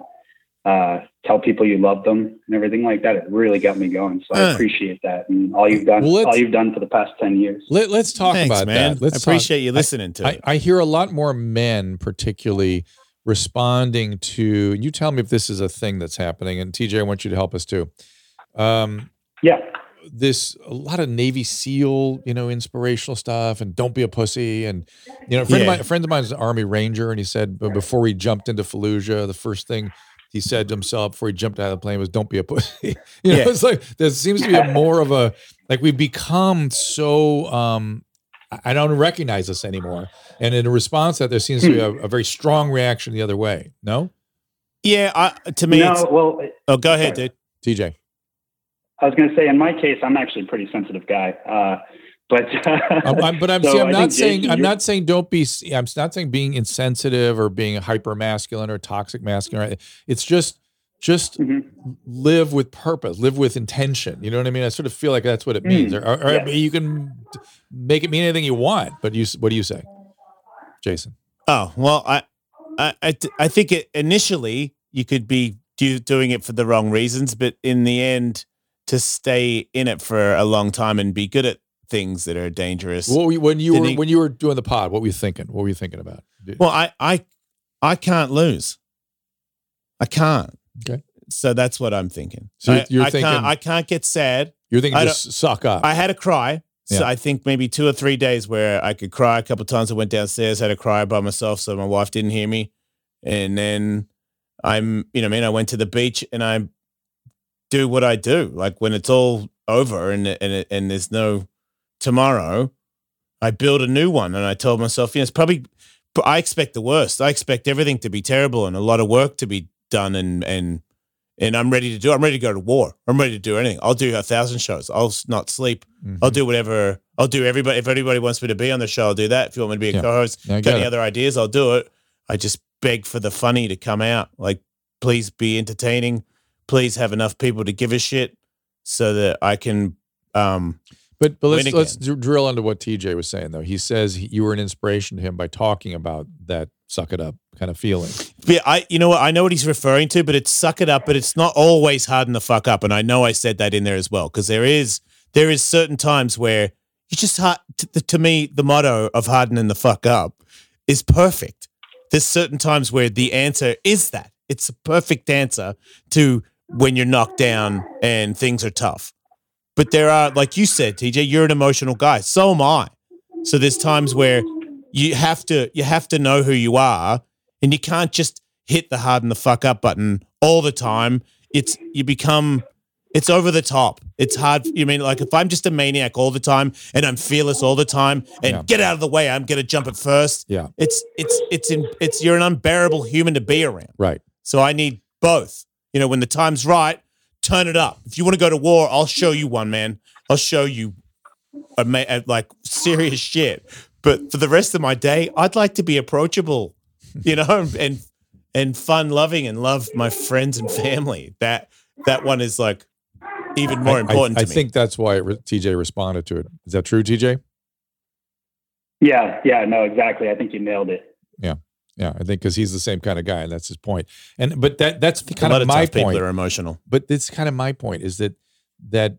uh, tell people you love them and everything like that. It really got me going. So I appreciate that and all you've done, Well, all you've done for the past ten years. Let, us talk Thanks, about man. that. Let's I talk- appreciate you listening to I, it. I hear a lot more men, particularly responding to. You tell me if this is a thing that's happening, and TJ, I want you to help us too. Um, Yeah. This a lot of Navy SEAL, you know, inspirational stuff, and don't be a pussy. And you know, a friend Yeah. of mine, a friend of mine is an Army Ranger, and he said but before he jumped into Fallujah, the first thing he said to himself before he jumped out of the plane was, "Don't be a pussy." you know, Yeah. it's like there seems to be a more of a like we've become so. um I- I don't recognize this anymore, and in response to that, there seems to be a, a very strong reaction the other way. No, yeah, I, to me, no, it's, well, oh, go ahead, dude. TJ. I was going to say, in my case, I'm actually a pretty sensitive guy. Uh, but I'm, I'm- but I'm, So see, I'm not saying Jason, I'm not saying don't be. I'm not saying being insensitive or being hyper masculine or toxic masculine. right? It's just just Mhm. live with purpose, live with intention. You know what I mean? I sort of feel like that's what it means. Or, or- or yeah. you can make it mean anything you want. But you, what do you say, Jason? Oh well, I, I, I, th- I think it initially you could be do, doing it for the wrong reasons, but in the end, to stay in it for a long time and be good at things that are dangerous. What were you, when you were he- when you were doing the pod? What were you thinking? What were you thinking about? Well, I, I, I can't lose. I can't. Okay. So that's what I'm thinking. So I, you're I thinking- can't, I can't get sad. You're thinking I just suck up. I had a cry. So Yeah. I think maybe two or three days where I could cry a couple times. I went downstairs, had a cry by myself, so my wife didn't hear me. And then I'm, you know, I mean, I went to the beach and I do what I do. Like when it's all over and and and there's no tomorrow, I build a new one. And I told myself, you know, it's probably. But I expect the worst. I expect everything to be terrible and a lot of work to be done. And and and I'm ready to do. I'm ready to go to war. I'm ready to do anything. I'll do a thousand shows. I'll not sleep. Mhm. I'll do whatever. I'll do everybody. If anybody wants me to be on the show, I'll do that. If you want me to be a Yeah. co-host, got any it. other ideas, I'll do it. I just beg for the funny to come out. Like, please be entertaining. Please have enough people to give a shit so that I can. Um, But but let's let's drill into what TJ was saying though. He says he, you were an inspiration to him by talking about that suck it up kind of feeling. yeah, I. You know what? I know what he's referring to, but it's suck it up. But it's not always harden the fuck up. And I know I said that in there as well because there is there is certain times where you just hard. To, to me, the motto of hardening the fuck up is perfect. There's certain times where the answer is that it's a perfect answer to when you're knocked down and things are tough. But there are, like you said, TJ, you're an emotional guy. So am I. So there's times where you have to you have to know who you are, and you can't just hit the harden the fuck up button all the time. It's you become it's over the top. It's hard. You mean like if I'm just a maniac all the time and I'm fearless all the time and Yeah. get out of the way, I'm gonna jump at first. Yeah. It's it's it's in, it's you're an unbearable human to be around. Right. So I need both. You know, when the time's right, turn it up. If you want to go to war, I'll show you one, man. I'll show you a, ma- a, like serious shit. But for the rest of my day, I'd like to be approachable, you know, and and fun loving and love my friends and family. That that one is like even more I- I- important I, to me. think that's why re- TJ responded to it. Is that true, TJ? yeah, yeah, no, exactly. I think you nailed it. Yeah, I think because he's the same kind of guy, and that's his point. And but that that's a kind lot of of my tough People are emotional. but it's kind of my point is that that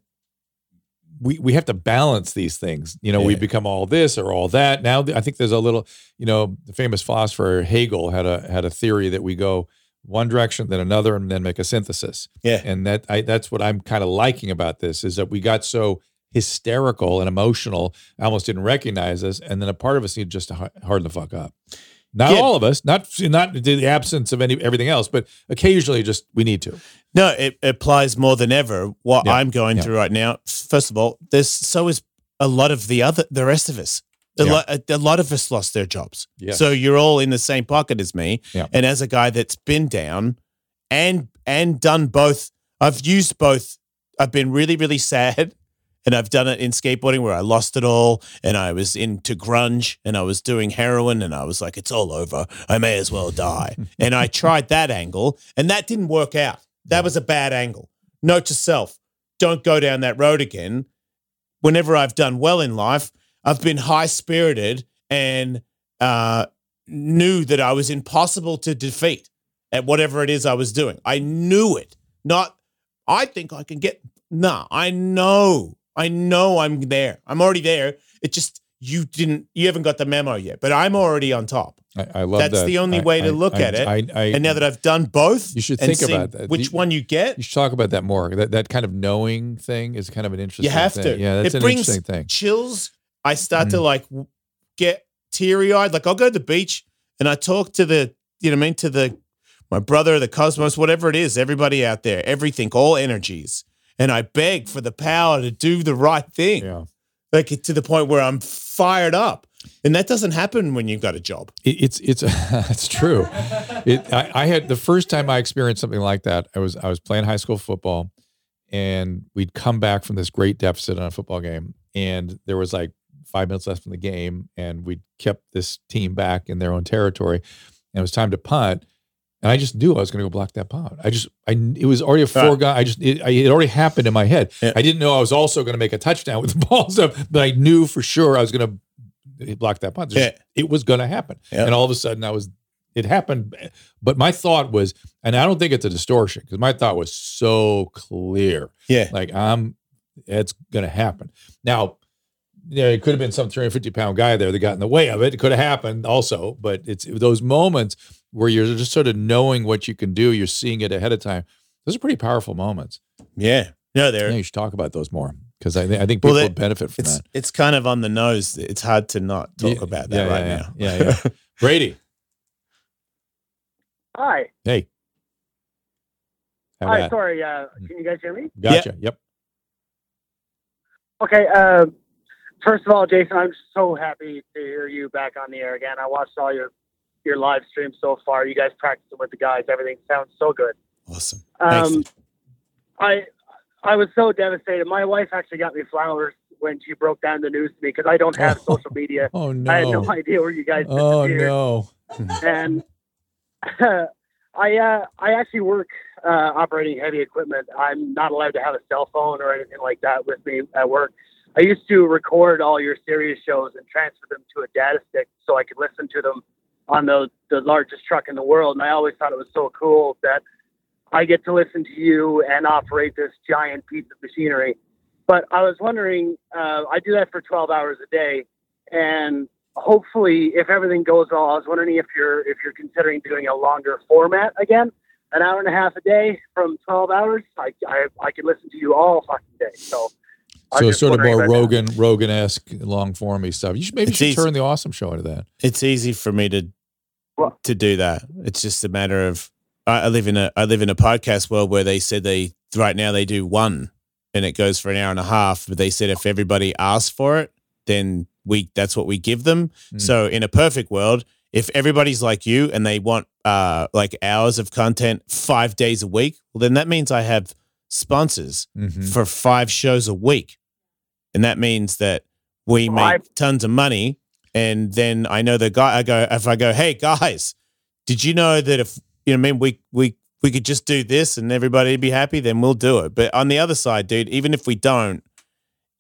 we we have to balance these things. You know, we become all this or all that. Now I think there's a little, you know, the famous philosopher Hegel had a had a theory that we go one direction then another and then make a synthesis. Yeah. And that I that's what I'm kind of liking about this is that we got so hysterical and emotional, I almost didn't recognize us, and then a part of us needed just to harden the fuck up. Not all of us, not not the absence of any everything else, but occasionally just we need to. No, it applies more than ever. What Yeah, I'm going yeah. through right now. First of all, there's so is a lot of the other the rest of us. A, Yeah. lot, uh, a, a lot of us lost their jobs. So you're all in the same pocket as me. Yeah. And as a guy that's been down and and done both, I've used both. I've been really really sad, and I've done it in skateboarding where I lost it all, and I was into grunge, and I was doing heroin, and I was like, it's all over. I may as well die. and I tried that angle, and that didn't work out. That was a bad angle. Note to self: don't go down that road again. whenever I've done well in life, I've been high spirited and uh, knew that I was impossible to defeat at whatever it is I was doing. I knew it. Not, I think I can get. Nah, I know. I know I'm there. I'm already there. It just you didn't. You haven't got the memo yet. But I'm already on top. I, I love that. That's that. the only I- way to look I- at it. I, I, and now that I've done both, You should think about that. Which You- one you get? you should talk about that more. That that kind of knowing thing is kind of an interesting. You have thing. to. Yeah, that's it an brings interesting thing. chills. I start Mm. to like get teary eyed. Like I'll go to the beach and I talk to the, you know, what I mean, to the my brother, the cosmos, whatever it is, everybody out there, everything, all energies, and I beg for the power to do the right thing. Yeah. Like to the point where I'm fired up, and that doesn't happen when you've got a job. It's it's it's true. It I, I had the first time I experienced something like that. I was I was playing high school football, and we'd come back from this great deficit on a football game, and there was like five minutes left in the game, and we kept this team back in their own territory, and it was time to punt. And I just knew I was going to go block that punt. I just, I, it was already a foregone. I just, it, I, it already happened in my head. Yeah. I didn't know I was also going to make a touchdown with the balls stuff, but I knew for sure I was going to block that punt. There's- Yeah. It was going to happen. Yeah. And all of a sudden I was, it happened. But my thought was, and I don't think it's a distortion because my thought was so clear. Yeah, Like I'm, it's going to happen. Now, you know, it could have been some 350 pound guy there that got in the way of it. It could have happened also, but it's those moments where you're just sort of knowing what you can do. You're seeing it ahead of time. Those are pretty powerful moments. yeah. No, there. think you should talk about those more because I, think I think Well, people they- would benefit from It's that. it's kind of on the nose. It's hard to not talk Yeah, about that yeah, right yeah, now. Yeah, yeah. Brady, Hi. hey. How Hi. about? Sorry. Uh, can you guys hear me? Gotcha. Yep. Okay. Uh, first of all, Jason, I'm so happy to hear you back on the air again. I watched all your your live stream so far. You guys practicing with the guys. Everything sounds so good. Awesome. Um, I I was so devastated. My wife actually got me flowers when she broke down the news to me because I don't have Oh. social media. Oh no! I had no. idea where you guys Oh no. and I uh, I actually work uh, operating heavy equipment. I'm not allowed to have a cell phone or anything like that with me at work. I used to record all your Sirius shows and transfer them to a data stick so I could listen to them on the the largest truck in the world. And I always thought it was so cool that I get to listen to you and operate this giant piece of machinery. But I was wondering, uh, I do that for 12 hours a day, and hopefully, if everything goes well, I was wondering if you're if you're considering doing a longer format again, an hour and a half a day from 12 hours. I I, I could listen to you all fucking day. So. I was So just sort of more about. Rogan, Rogan esque, long formy stuff. You should maybe you should easy. turn the awesome show into that. it's easy for me to Well- to do that. It's just a matter of I, I live in a I live in a podcast world where they said they right now they do one and it goes for an hour and a half. But they said if everybody asks for it, then we that's what we give them. Mm. So in a perfect world, if everybody's like you and they want uh like hours of content five days a week, well then that means I have sponsors Mhm. for five shows a week. And that means that we make tons of money. And then I know the guy I go if I go, hey guys, did you know that if you know I mean we we we could just do this and everybody'd be happy, then we'll do it. But on the other side, dude, even if we don't,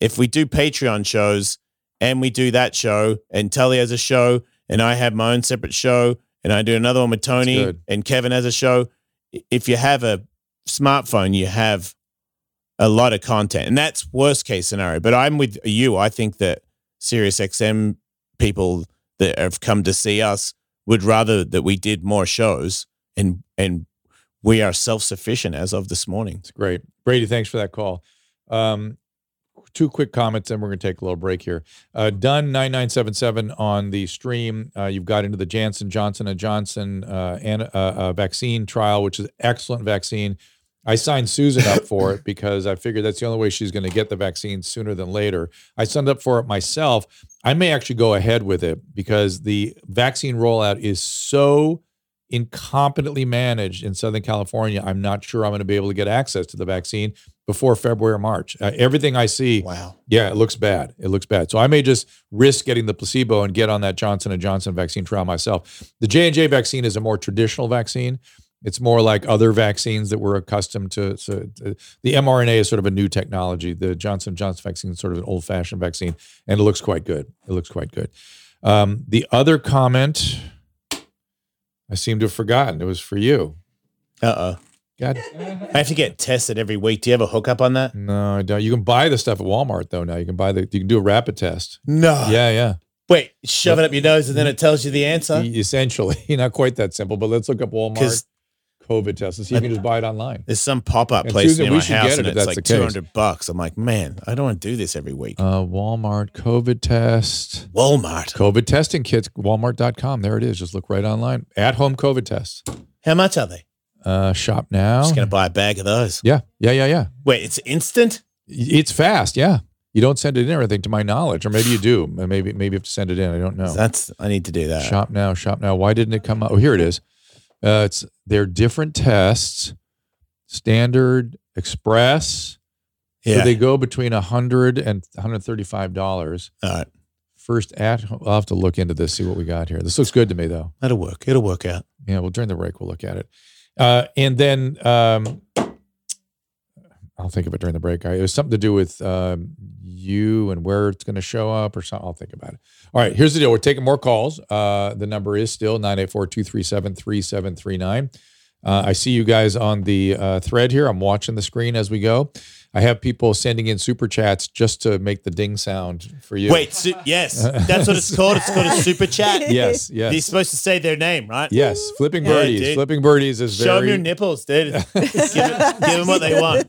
if we do Patreon shows and we do that show and Tully has a show and I have my own separate show and I do another one with Tony and Kevin has a show, if you have a smartphone, you have a lot of content. And that's worst case scenario. But I'm with you. I think that Sirius XM people that have come to see us would rather that we did more shows and and we are self-sufficient as of this morning. It's great. Brady, thanks for that call. Um, two quick comments, and we're going to take a little break here. Uh, done nine nine seven seven on the stream. Uh, you've got into the Janssen Johnson and Johnson uh, and uh, uh, vaccine trial, which is excellent vaccine. I signed Susan up for it because I figured that's the only way she's going to get the vaccine sooner than later. I signed up for it myself. I may actually go ahead with it because the vaccine rollout is so incompetently managed in Southern California. I'm not sure I'm going to be able to get access to the vaccine before February or March. Uh, everything I see, Wow. yeah, it looks bad. It looks bad. So I may just risk getting the placebo and get on that Johnson and Johnson vaccine trial myself. The J and J vaccine is a more traditional vaccine. It's more like other vaccines that we're accustomed to. So uh, the mRNA is sort of a new technology. The Johnson Johnson vaccine is sort of an old fashioned vaccine, and it looks quite good. It looks quite good. Um, the other comment, I seem to have forgotten. It was for you. Uh oh. God, I have to get tested every week. Do you have a hookup on that? no, I don't. You can buy the stuff at Walmart though. Now you can buy the. You can do a rapid test. No. Yeah, yeah. Wait, shove it up your nose and then it tells you the answer? Essentially, not quite that simple. But let's look up Walmart Because COVID test and see if you can just buy it online. there's some pop up place Susan, near my house and it it's that's like 200 bucks. I'm like, man, I don't want to do this every week. Uh, Walmart COVID test. Walmart. COVID testing kits, walmart.com. There it is. Just look right online. At home COVID tests. How much are they? Uh, shop now. Just going to buy a bag of those. Yeah, yeah, yeah, yeah. Wait, it's instant? It's fast. Yeah. You don't send it in or anything to my knowledge, or maybe you do. Maybe, maybe you have to send it in. I don't know. That's, I need to do that. Shop now, shop now. Why didn't it come up? Oh, here it is. Uh, it's they're different tests, standard, express. Yeah. So they go between a hundred and one hundred thirty-five dollars. All right. First at, I'll have to look into this, see what we got here. This looks good to me, though. That'll work. It'll work out. Yeah, well, during the break, we'll look at it. Uh, and then um, I'll think of it during the break. I, it was something to do with um, you and where it's going to show up or something. I'll think about it. All right, here's the deal. We're taking more calls. Uh, the number is still 984 237 3739. Uh, I see you guys on the uh, thread here. I'm watching the screen as we go. I have people sending in super chats just to make the ding sound for you. Wait, su- yes. That's what it's called. It's called a super chat. Yes, yes. You're supposed to say their name, right? Yes, flipping Yeah, birdies. dude. flipping birdies is Show very. Show them your nipples, dude. give, it, give them what they want.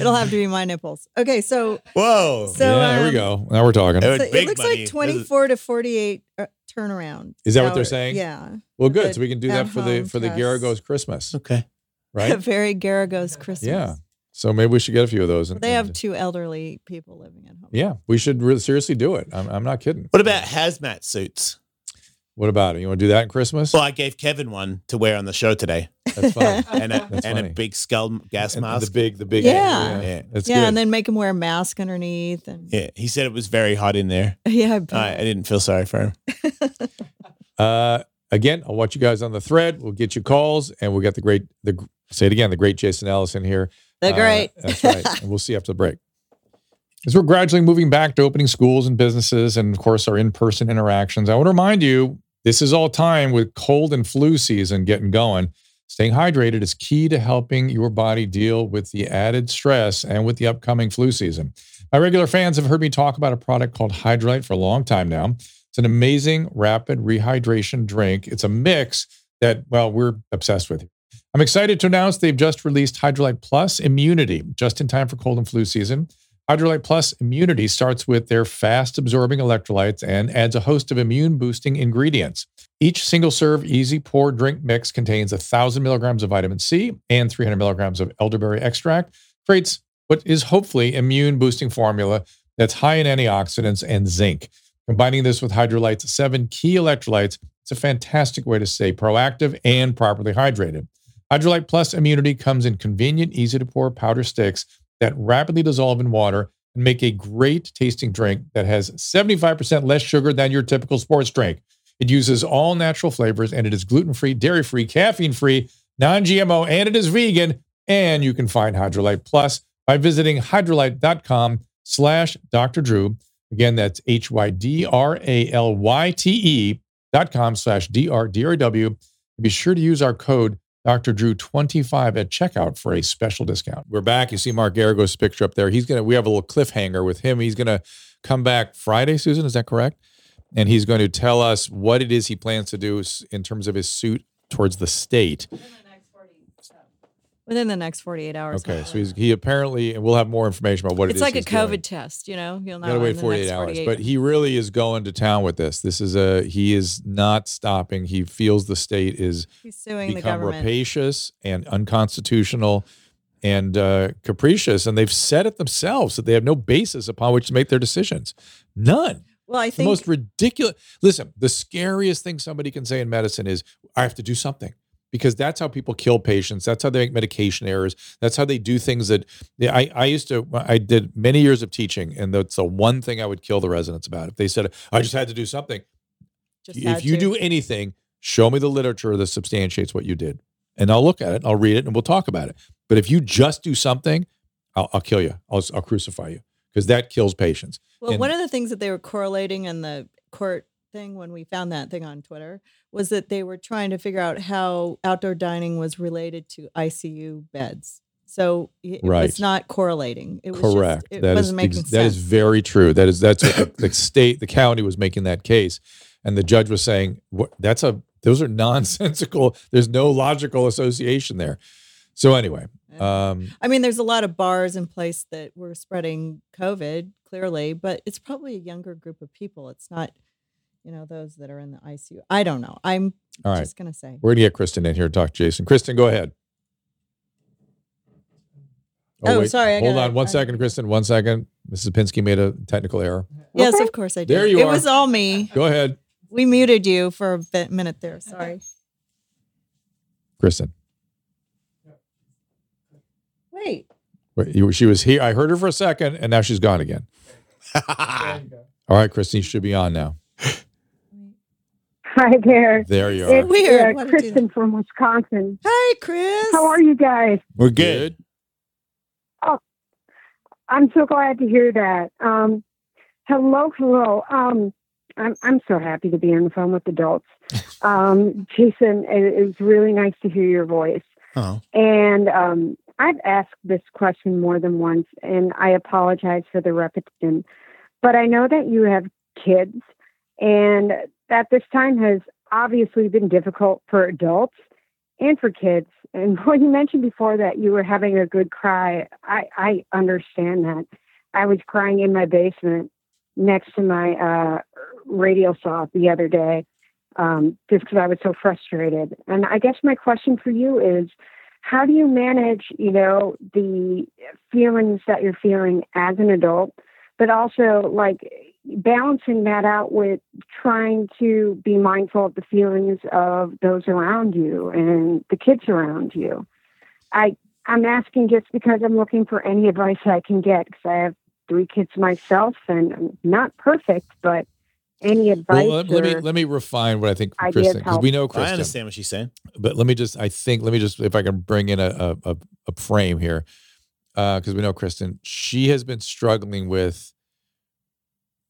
It'll have to be my nipples. Okay, so Whoa. so yeah, there we um, go. Now we're talking. It so it looks money. like 24 to 48 uh, turnaround. Is that what they're saying? Yeah. Well, good. the So we can do that for the for the tests. Geragos Christmas, Okay. A right? very Geragos Christmas. Yeah. So maybe we should get a few of those. and- They have and- two elderly people living at home. yeah, we should really seriously do it. I'm, I'm not kidding. What about hazmat suits? What about it? You want to do that in Christmas? Well, I gave Kevin one to wear on the show today, That's fine. and a, That's and a big skull gas And mask. the big, the big. Yeah. Yeah. That's yeah, good. and then make him wear a mask underneath. And yeah, he said it was very hot in there. yeah, I. I, I didn't feel sorry for him. Uh, again, I'll watch you guys on the thread. We'll get you calls, and we'll get the great, the say it again, the great Jason Ellison here. They're Uh, great. that's right. And we'll see after the break. As we're gradually moving back to opening schools and businesses, and of course our in-person interactions, I want to remind you this is all time with cold and flu season getting going. Staying hydrated is key to helping your body deal with the added stress and with the upcoming flu season. My regular fans have heard me talk about a product called Hydralyte for a long time now. It's an amazing rapid rehydration drink. It's a mix that, well, we're obsessed with. I'm excited to announce they've just released Hydralyte Plus Immunity just in time for cold and flu season. Hydralyte Plus Immunity starts with their fast absorbing electrolytes and adds a host of immune boosting ingredients. Each single serve, easy pour drink mix contains 1,000 milligrams of vitamin C and 300 milligrams of elderberry extract, creates what is hopefully immune boosting formula that's high in antioxidants and zinc. Combining this with Hydralyte's seven key electrolytes, it's a fantastic way to stay proactive and properly hydrated. Hydralyte Plus Immunity comes in convenient, easy to pour powder sticks that rapidly dissolve in water and make a great tasting drink that has 75% less sugar than your typical sports drink. It uses all natural flavors and it is gluten free, dairy free, caffeine free, non GMO, and it is vegan. And you can find Hydralyte Plus by visiting hydralyte.com slash Dr. Drew. Again, that's H Y D R A L Y T E dot com slash D R D R W. Be sure to use our code Dr. Drew 25 at checkout for a special discount. We're back. You see Mark Geragos' picture up there. He's gonna we have a little cliffhanger with him. He's gonna come back Friday, Susan. Is that correct? And he's going to tell us what it is he plans to do in terms of his suit towards the state. Within the next 48 hours. Okay, so he's he apparently and we'll have more information about what it it's like a COVID doing. test, you know? You'll. Got to wait 48 hours. 48. But he really is going to town with this. This is a he is not stopping. He feels the state is He's suing the become government. rapacious and unconstitutional and uh, capricious, and they've said it themselves that they have no basis upon which to make their decisions. None. Well, I It's the think most ridiculous. Listen, the scariest thing somebody can say in medicine is, "I have to do something." Because that's how people kill patients. That's how they make medication errors. That's how they do things that I, I used to. I did many years of teaching, and that's the one thing I would kill the residents about. If they said, "I just had to do something," just if you to. do anything, Show me the literature that substantiates what you did, and I'll look at it. I'll read it, and we'll talk about it. But if you just do something, I'll, I'll kill you. I'll, I'll crucify you because that kills patients. Well, And- one of the things that they were correlating in the court thing when we found that thing on Twitter was that they were trying to figure out how outdoor dining was related to ICU beds. So it Right. was not correlating. It was just- Correct. it That is wasn't making ex- that is very true. That is that's what the, the state, the county was making that case, and the judge was saying, "What? That's a those are nonsensical. There's no logical association there." So anyway, um, I mean, there's a lot of bars in place that were spreading COVID clearly, but it's probably a younger group of people. It's not, you know, those that are in the ICU. I don't know. I'm all right, just gonna say. we're gonna get Kristen in here to talk to Jason. Kristen, go ahead. Oh, oh sorry, I Hold gotta- on one I- second, Kristen. One second. Mrs. Pinsky made a technical error. Yes, of course I did. There you it are. was all me. Go ahead, We muted you for a bit, minute there. Sorry. Kristen. Wait. Wait, you- She was here. I heard her for a second, and now she's gone again. All right, Kristen, you should be on now. Hi there. There you are. It's Weird. uh, Why you Kristen from Wisconsin. Hi, Chris. How are you guys? We're good. Oh, I'm so glad to hear that. Um, hello, hello. Um, I'm I'm so happy to be on the phone with adults. Um, Jason, was really nice to hear your voice. Oh. And um, I've asked this question more than once, and I apologize for the repetition. But I know that you have kids, and that this time has obviously been difficult for adults and for kids. And when you mentioned before that you were having a good cry, I, I understand that. I was crying in my basement next to my uh, radio saw the other day um, just because I was so frustrated. And I guess my question for you is how do you manage, you know, the feelings that you're feeling as an adult, but also like balancing that out with trying to be mindful of the feelings of those around you and the kids around you. I I'm asking just because I'm looking for any advice I can get because I have three kids myself and I'm not perfect, but any advice Well, let, let me let me refine what I think, ideas Kristen, because we know I understand what she's saying. but let me just i think let me just if i can bring in a a, a, a frame here Uh, because we know kristen she has been struggling with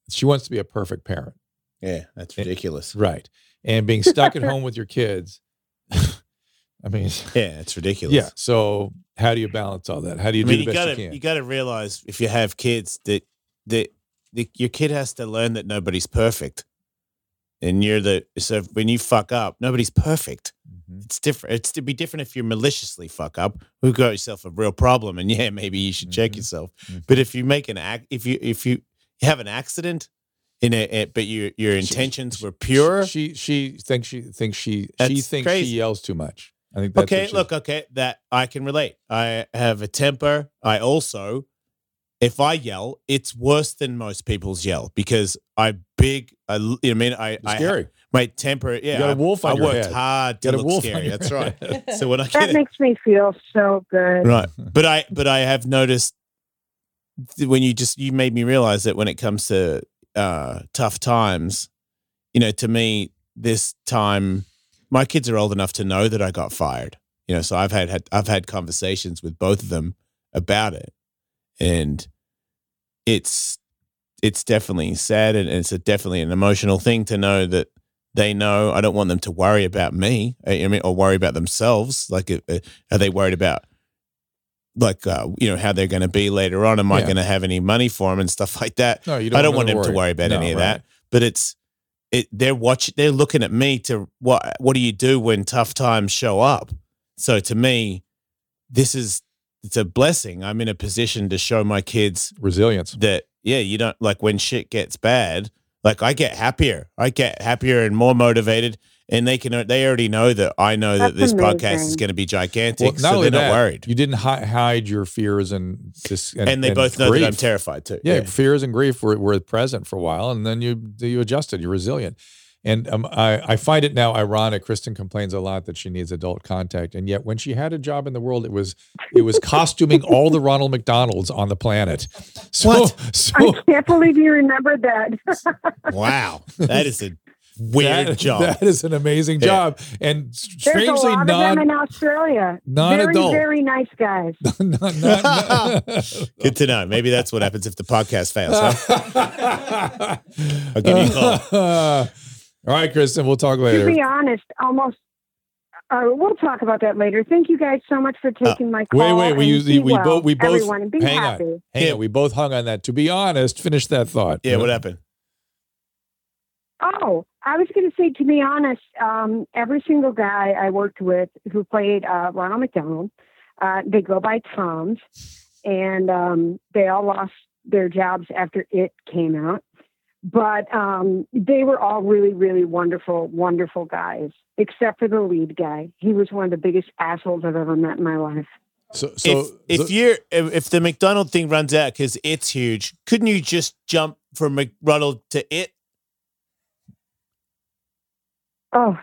she wants to be a perfect parent Yeah, that's ridiculous. right and being stuck at home with your kids i mean Yeah, it's ridiculous. yeah so how do you balance all that how do you I do the you best gotta you can you gotta realize if you have kids that that the, your kid has to learn that nobody's perfect, and you're the so when you fuck up, nobody's perfect. Mhm. It's different. It's to be different if you maliciously fuck up. Who got yourself a real problem, and yeah, maybe you should check Mhm. yourself. Mhm. But if you make an act, if you if you have an accident in a- but your your intentions were pure. she she thinks she thinks she she thinks crazy. she yells too much i think that's okay, look, okay, that I can relate. I have a temper. I also, if I yell, it's worse than most people's yell because I big. I, l- you know, I mean, I, It's I scary my temper. Yeah, got a I- wolf on I your worked head. hard to Got a look wolf scary. your That's right. So when I that get makes me feel so good. right, but I but I have noticed th- when you just you made me realize that when it comes to uh tough times, you know, to me this time my kids are old enough to know that I got fired. You know, so I've had, had I've had conversations with both of them about it, and it's it's definitely sad and it's a definitely an emotional thing to know that they know. I don't want them to worry about me. I mean, or worry about themselves. Like, uh, are they worried about? Like uh, you know how they're going to be later on. Am I going to have any money for them and stuff like that? no you don't. I don't want want them to worry about No, any of right. that. But it's it. They're watching. They're looking at me to what? What do you do when tough times show up? So to me, this is it's a blessing. I'm in a position to show my kids resilience that yeah, you don't like when shit gets bad. Like I get happier. I get happier and more motivated. And they can. They already know that I know that That's this podcast is going to be gigantic. Well, not so they're that, not worried. You didn't hi- hide your fears and this, And, they both know that I'm terrified too. Yeah, fears and grief were, were present for a while, and then you you adjusted. You're resilient, and um, I I find it now ironic. Kristen complains a lot that she needs adult contact, and yet when she had a job in the world, it was it was costuming all the Ronald McDonalds on the planet. So What? so I can't believe you remembered that. Wow, that is a weird That- job. That is an amazing Yeah. job, and There's a strangely lot of them in Australia. non-adult. Very, very nice guys. not, not, not, Good to know. Maybe that's what happens if the podcast fails. Huh? I'll give you a call. All right, Kristen, we'll talk later. To be honest, almost. Uh, we'll talk about that later. Thank you guys so much for taking my call. Uh, Wait, wait, we and use be we well, both we both everyone, and be hang happy. on, hang Yeah. on. We both hung on that. To be honest, finish that thought. Yeah, what happened? Oh, I was going to say, to be honest, um, every single guy I worked with who played uh, Ronald McDonald, uh, they go by Tom's, and um, they all lost their jobs after it came out. But um, they were all really, really wonderful, wonderful guys, except for the lead guy. He was one of the biggest assholes I've ever met in my life. So, so if if so- you're if, if the McDonald thing runs out because it's huge, couldn't you just jump from McDonald to it? Oh,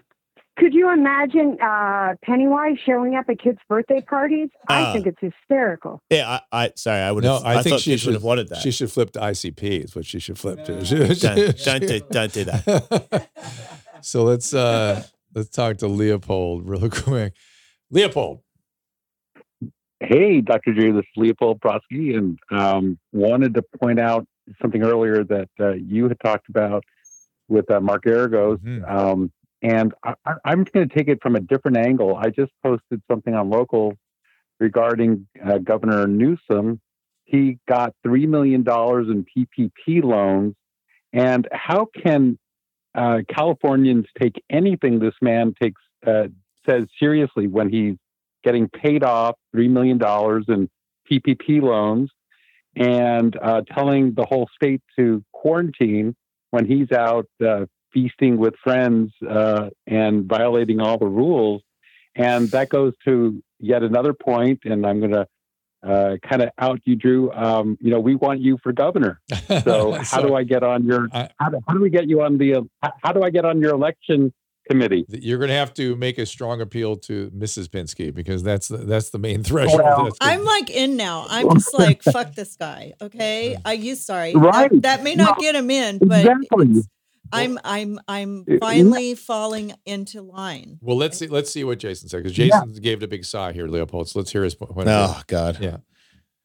could you imagine uh, Pennywise showing up at kids' birthday parties? I Ah. think it's hysterical. Yeah, I, I sorry, I would no, have. I, think thought she should have wanted that. She should flip to ICP. Is what she should flip to. don't, don't do, don't do that. so let's uh let's talk to Leopold real quick. Leopold, Hey, Dr. Drew, this is Leopold Brodsky, and um, wanted to point out something earlier that uh, you had talked about with uh, Mark Geragos. Mhm. Um, and I, I'm going to take it from a different angle. I just posted something on local regarding uh, Governor Newsom. He got $3 million in PPP loans. And how can uh, Californians take anything this man takes uh, says seriously when he's getting paid off $3 million in PPP loans and uh, telling the whole state to quarantine when he's out uh, feasting with friends uh, and violating all the rules. And that goes to yet another point, and I'm going to uh, kind of out you, Drew. Um, you know, we want you for governor. So how do I get on your? I- How do, how do we get you on the? Uh, how- how do I get on your election committee? you're going to have to make a strong appeal to Mrs. Pinsky because that's the, that's the main threshold. Well, I'm like in now. I'm just like fuck this guy. Okay, I you sorry. Right. That, that may not No, get him in, but exactly. it's- I'm I'm I'm It- finally falling into line. well, let's see. Let's see what Jason said because Jason gave it a big sigh here, Leopold. So let's hear his point. Oh God. Yeah.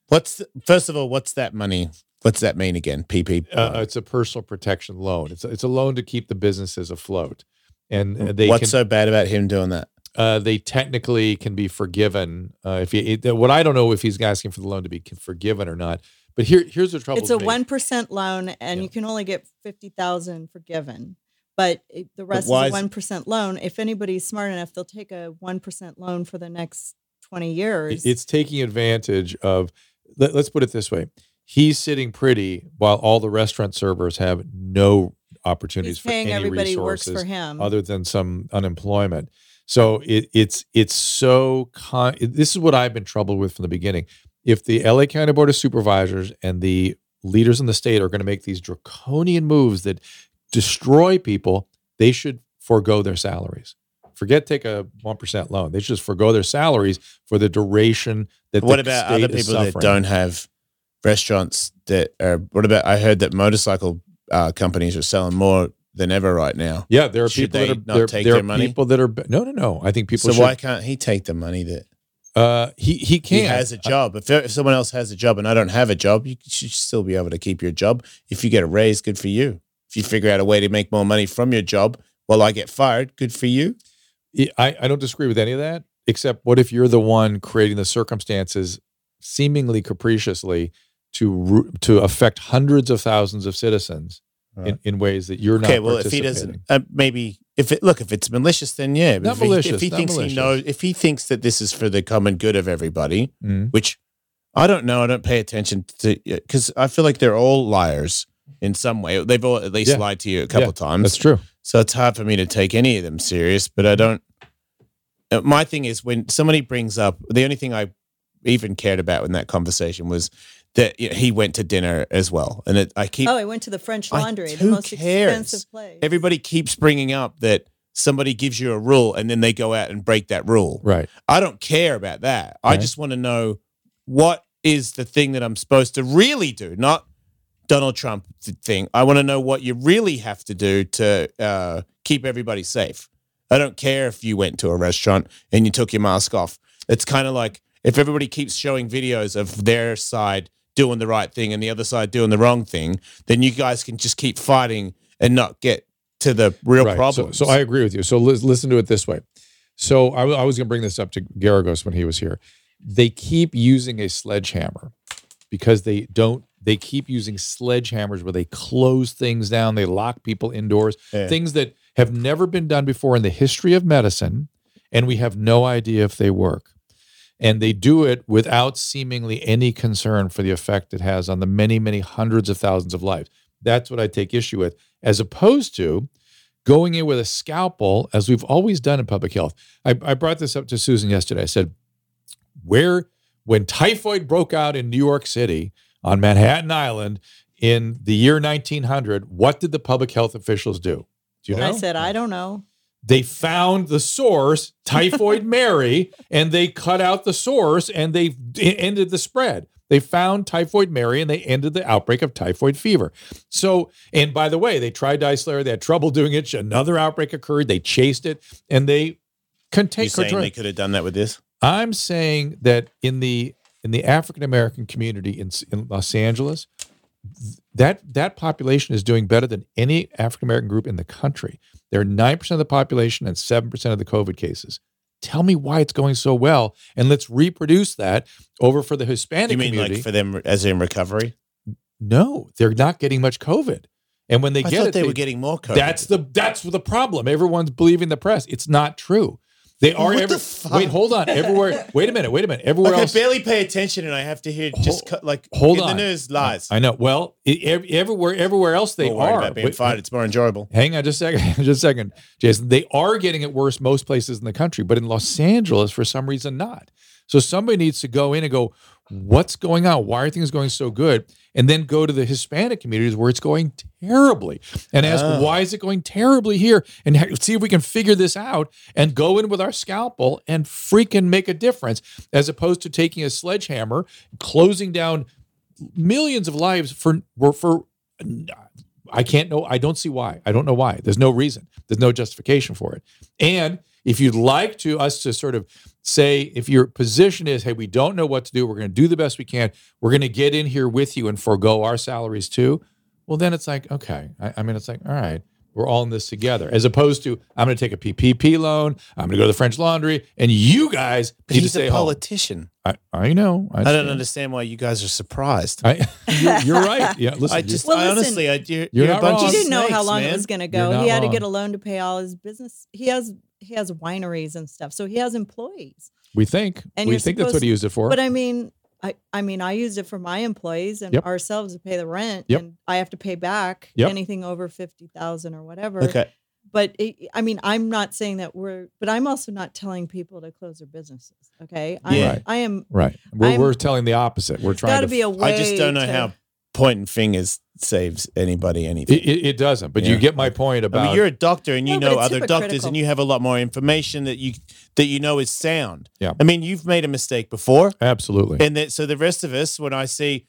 What's the, first of all? What's that money? What's that mean again? PP. Uh, it's a personal protection loan. It's a, it's a loan to keep the businesses afloat, and uh, they What's can, so bad about him doing that? uh, they technically can be forgiven uh, if you. It, what I don't know if he's asking for the loan to be forgiven or not. But here here's the trouble. It's a one percent loan, and you can only get fifty thousand forgiven. But it, the rest why is a one percent loan. If anybody's smart enough, they'll take a one percent loan for the next twenty years. It's taking advantage of. Let, let's put it this way: he's sitting pretty while all the restaurant servers have no opportunities for paying any everybody who works resources for him. other than some unemployment. So it, it's it's so con- this is what I've been troubled with from the beginning. If the LA County Board of Supervisors and the leaders in the state are going to make these draconian moves that destroy people, they should forego their salaries. Forget take a one percent loan. They should just forego their salaries for the duration that. What about other people that don't have restaurants that are? What about? I heard that motorcycle uh, companies are selling more than ever right now. Yeah, there are Should people that are not there, take there their are money? people that are no, no, no. I think people. so should, why can't he take the money that Uh, he he he has a job? If, if someone else has a job and I don't have a job, you should still be able to keep your job. If you get a raise, good for you. If you figure out a way to make more money from your job while I get fired, good for you. I, I don't disagree with any of that, except what if you're the one creating the circumstances seemingly capriciously to to affect hundreds of thousands of citizens in, in ways that you're not. okay, well, if he doesn't, uh, maybe if it look if it's malicious, then yeah. Not if he, malicious, if he thinks malicious. he knows, if he thinks that this is for the common good of everybody, Mhm. which I don't know, I don't pay attention to because I feel like they're all liars in some way. They've all at least Yeah. lied to you a couple Yeah, times. That's true. So it's hard for me to take any of them serious, but I don't. uh, My thing is when somebody brings up the only thing I even cared about in that conversation was that you know, he went to dinner as well, and it, I keep oh, I went to the French I- Laundry, the who most cares? expensive place. everybody keeps bringing up that somebody gives you a rule and then they go out and break that rule. Right. I don't care about that. I just want to know what is the thing that I'm supposed to really do, not Donald Trump thing. I want to know what you really have to do to uh, keep everybody safe. I don't care if you went to a restaurant and you took your mask off. It's kind of like if everybody keeps showing videos of their side doing the right thing and the other side doing the wrong thing, then you guys can just keep fighting and not get to the real Right. So- So, I agree with you. So lis- listen to it this way. So I, w- I was going to bring this up to Geragos when he was here. They keep using a sledgehammer because they don't. They keep using sledgehammers where they close things down, they lock people indoors, Yeah. things that have never been done before in the history of medicine, and we have no idea if they work. And they do it without seemingly any concern for the effect it has on the many, many hundreds of thousands of lives. That's what I take issue with, as opposed to going in with a scalpel, as we've always done in public health. I, I brought this up to Susan yesterday. I said, where, when typhoid broke out in New York City on Manhattan Island in the year 1900, what did the public health officials do? Do you know? I said, I don't know. They found the source, Typhoid Mary, and they cut out the source and they ended the spread. They found Typhoid Mary and they ended the outbreak of typhoid fever. So, and by the way, they tried to isolate her. They had trouble doing it. Another outbreak occurred. They chased it and they contained. you saying they could have done that with this? I'm saying that in the in the African American community in, in Los Angeles, that that population is doing better than any African American group in the country. They're nine percent of the population and seven percent of the COVID cases. Tell me why it's going so well, and let's reproduce that over for the Hispanic You mean community. like for them as in recovery? no, they're not getting much COVID, and when they I get thought it, they, were getting more COVID. that's the that's the problem. Everyone's believing the press. It's not true. They are What the wait, hold on. Everywhere. Wait a minute. Wait a minute. Everywhere like else. I barely pay attention, and I have to hear just cut, like hold in on. the news lies. I know. Well, i- ev- everywhere, everywhere else they are. about being Wait, fired. It's more enjoyable. Hang on just a second. Just a second, Jason. They are getting it worse most places in the country, but in Los Angeles, for some reason, not. So somebody needs to go in and go, what's going on? Why are things going so good? And then go to the Hispanic communities where it's going terribly and ask, Oh. why is it going terribly here? And see if we can figure this out and go in with our scalpel and freaking make a difference as opposed to taking a sledgehammer, closing down millions of lives for, for, for I can't know. I don't see why. I don't know why. There's no reason. There's no justification for it. And if you'd like to us to sort of say, if your position is, hey, we don't know what to do, we're going to do the best we can, we're going to get in here with you and forego our salaries too. Well, then it's like, okay. I, I mean, it's like, all right, we're all in this together. As opposed to, I'm going to take a PPP loan, I'm going to go to the French Laundry, and you guys But need to he's stay a home. politician. I, I know. I, don't understand why you guys are surprised. I, you're, you're right. Yeah, listen. I just, Well, I listen, honestly, I, you're, you're you're a not bunch wrong. He didn't know how long man. it was going to go. He had to get a loan to pay all his business. He has he has wineries and stuff, so he has employees. we think. And we think that's what he used it for. But I mean, I I mean, I used it for my employees and Yep. ourselves to pay the rent, Yep. and I have to pay back Yep. anything over fifty thousand or whatever. Okay. But it, I mean, I'm not saying that we're, but I'm also not telling people to close their businesses. Okay, I, Yeah. am, Right. I am. right. We're, I'm- we're telling the opposite. We're trying to to be a way. I just don't know to- how pointing fingers saves anybody anything. It, it, it doesn't, but you get my point I about. mean, you're a doctor and you No, know other doctors, hypocritical. and you have a lot more information that you that you know is sound. Yeah. I mean, you've made a mistake before, absolutely. and that so the rest of us, when I see.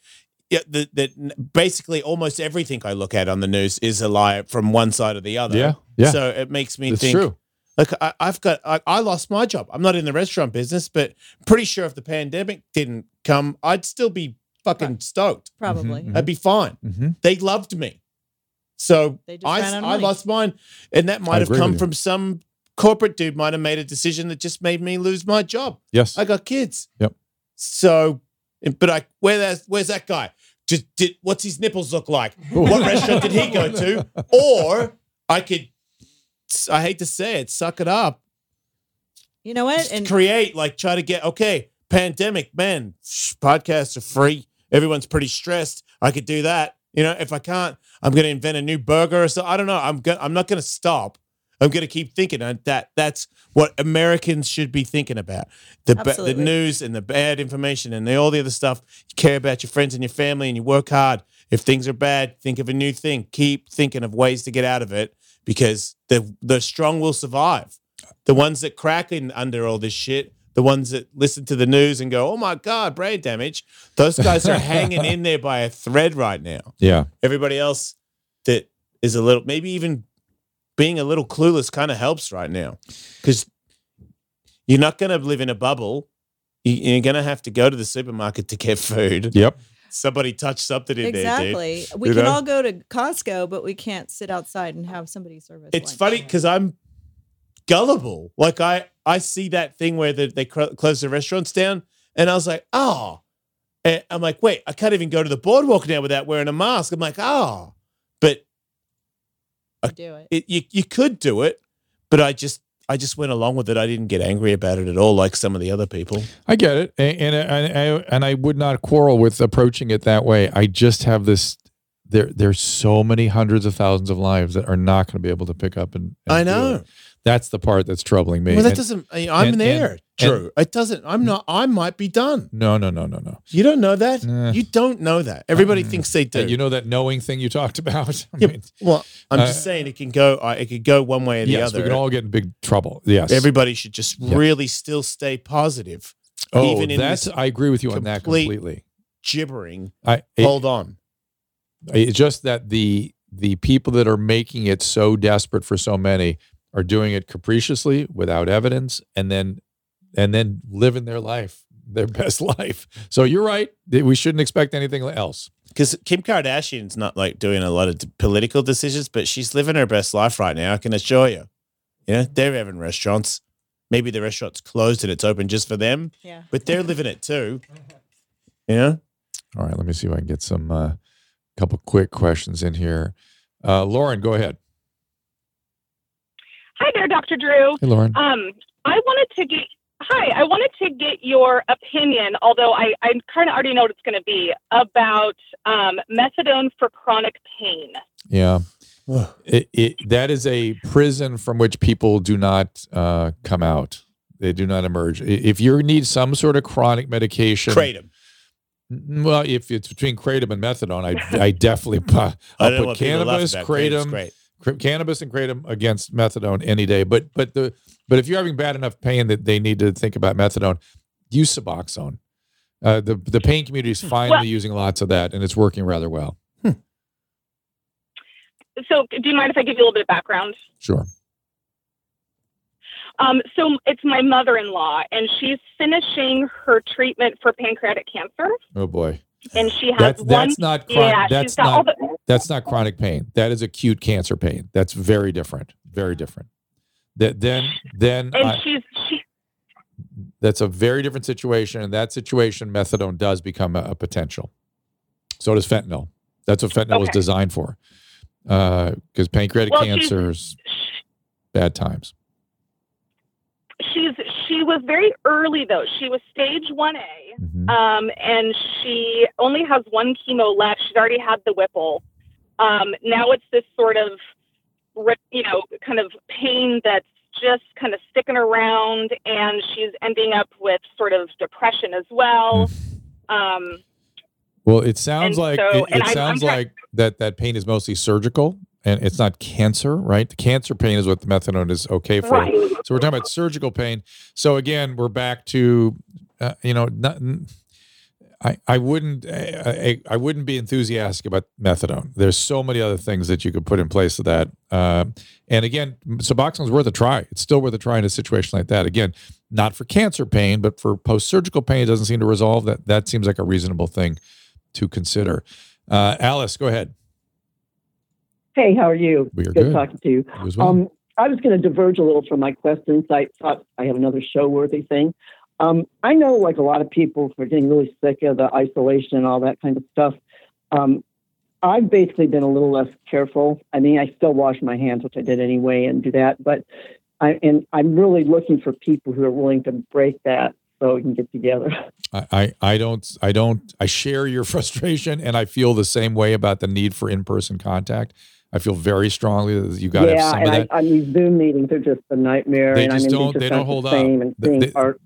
Yeah, that that basically almost everything I look at on the news is a lie from one side or the other. Yeah, yeah. So it makes me It's think. true. Like I, I've got, I, I lost my job. I'm not in the restaurant business, but pretty sure if the pandemic didn't come, I'd still be fucking stoked. Probably. Mhm. I'd be fine. hmm They loved me. So They just I, ran out of I lost mine. And that might have come from some corporate dude might have made a decision that just made me lose my job. Yes. I got kids. Yep. So, but I, where that, where's that guy? Just did, what's his nipples look like? What restaurant did he go to? Or I could, I hate to say it, suck it up You know what? just And create like try to get okay pandemic man sh- podcasts are free everyone's pretty stressed. I could do that. You know if i can't i'm going to invent a new burger or so i don't know. I'm going i'm not going to stop. I'm going to keep thinking and that that's what americans should be thinking about. The ba- the news and the bad information and the, all the other stuff. You care about your friends and your family and you work hard. If things are bad think of a new thing. Keep thinking of ways to get out of it because the the strong will survive. The ones that crack in under all this shit, the ones that listen to the news and go, "Oh my god, brain damage," those guys are hanging in there by a thread right now. Yeah. Everybody else that is a little, maybe even being a little clueless kind of helps right now because you're not going to live in a bubble. You- You're going to have to go to the supermarket to get food. Yep. Somebody touched something in there, Exactly. We You can know? all go to Costco, but we can't sit outside and have somebody serve us. It's lunch. funny because I'm gullible. Like I, I see that thing where the, they cl- close the restaurants down, and I was like, oh, and I'm like, wait, I can't even go to the boardwalk now without wearing a mask. I'm like, oh, but I, do it. it, you you could do it, but I just I just went along with it. I didn't get angry about it at all, like some of the other people. I get it, and and and I, and I would not quarrel with approaching it that way. I just have this. There, there's so many hundreds of thousands of lives that are not going to be able to pick up and. and I do know. That's the part that's troubling me. Well, that And- doesn't. I- I'm and- there, and- Drew. it doesn't. I'm not. I might be done. No, no, no, no, no. You don't know that. Nah. You don't know that. Everybody Mm. thinks they do. You know that knowing thing you talked about. I Yeah, mean, well, I'm uh, just saying it can go. Uh, it could go one way or the other. yes, other. we can all get in big trouble. Yes, Everybody should just Yeah. really still stay positive. Oh, even in that's. this I agree with you on that completely. gibbering. I it- Hold on. It's just that the the people that are making it so desperate for so many are doing it capriciously without evidence and then and then living their life, their best life. So you're right. We shouldn't expect anything else. Because Kim Kardashian's not like doing a lot of d- political decisions, but she's living her best life right now. I can assure you. You know, they're having restaurants. Maybe the restaurant's closed and it's open just for them, Yeah. but they're living it too. You know? All right, let me see if I can get some uh, couple quick questions in here. Uh, Lauren, go ahead. Hi there, Dr. Drew. Hey, Lauren. Um, I wanted to get hi. I wanted to get your opinion, although I I kind of already know what it's going to be about um, methadone for chronic pain. Yeah. It, it, that is a prison from which people do not uh, come out. They do not emerge. If you need some sort of chronic medication, Kratom. Well, if it's between kratom and methadone, I I definitely pu- I I'll don't put what people laugh cannabis, about. Kratom's kratom, great. Cr- cannabis and kratom against methadone any day. But but the but if you're having bad enough pain that they need to think about methadone, use Suboxone. Uh, the the pain community is finally Well- using lots of that, and it's working rather well. So, do you mind if I give you a little bit of background? Sure. Um, so, it's my mother-in-law, and she's finishing her treatment for pancreatic cancer, Oh boy, and she has that's one. that's not chronic. yeah, that's she's got all not the. that's not chronic pain. That is acute cancer pain. That's very different. Very different. That then then And I- she's she. that's a very different situation. In that situation, methadone does become a, a potential. So does fentanyl. That's what fentanyl was designed for. Uh, because pancreatic Well, cancer is bad times. she's she was very early though. She was stage one A, Mhm. um, and she only has one chemo left. She's already had the Whipple. Um, now it's this sort of, you know, kind of pain that's just kind of sticking around, and she's ending up with sort of depression as well. Um, Well, it sounds like so- it, it I'm- sounds I'm try- like that that pain is mostly surgical and it's not cancer, right? The cancer pain is what the methadone is okay for. Right. So we're talking about surgical pain. So again, we're back to uh, you know, not, I I wouldn't I, I wouldn't be enthusiastic about methadone. There's so many other things that you could put in place of that. Uh, and again, Suboxone's worth a try. It's still worth a try in a situation like that. Again, not for cancer pain, but for post-surgical pain, it doesn't seem to resolve. That that seems like a reasonable thing to consider. Uh, Alice, go ahead. Hey, how are you? We are good, good. talking to you. You well. Um, I was going to diverge a little from my questions. I thought I have another show-worthy thing. Um, I know, like a lot of people, for getting really sick of the isolation and all that kind of stuff. Um, I've basically been a little less careful. I mean, I still wash my hands, which I did anyway, and do that. But I and I'm really looking for people who are willing to break that so we can get together. I, I, I don't I don't I share your frustration and I feel the same way about the need for in-person contact. I feel very strongly that you got to have yeah, some and of that. I, I mean, Zoom meetings are just a nightmare. They and just I mean, don't- they, they don't aren't the hold up. And they, they, art.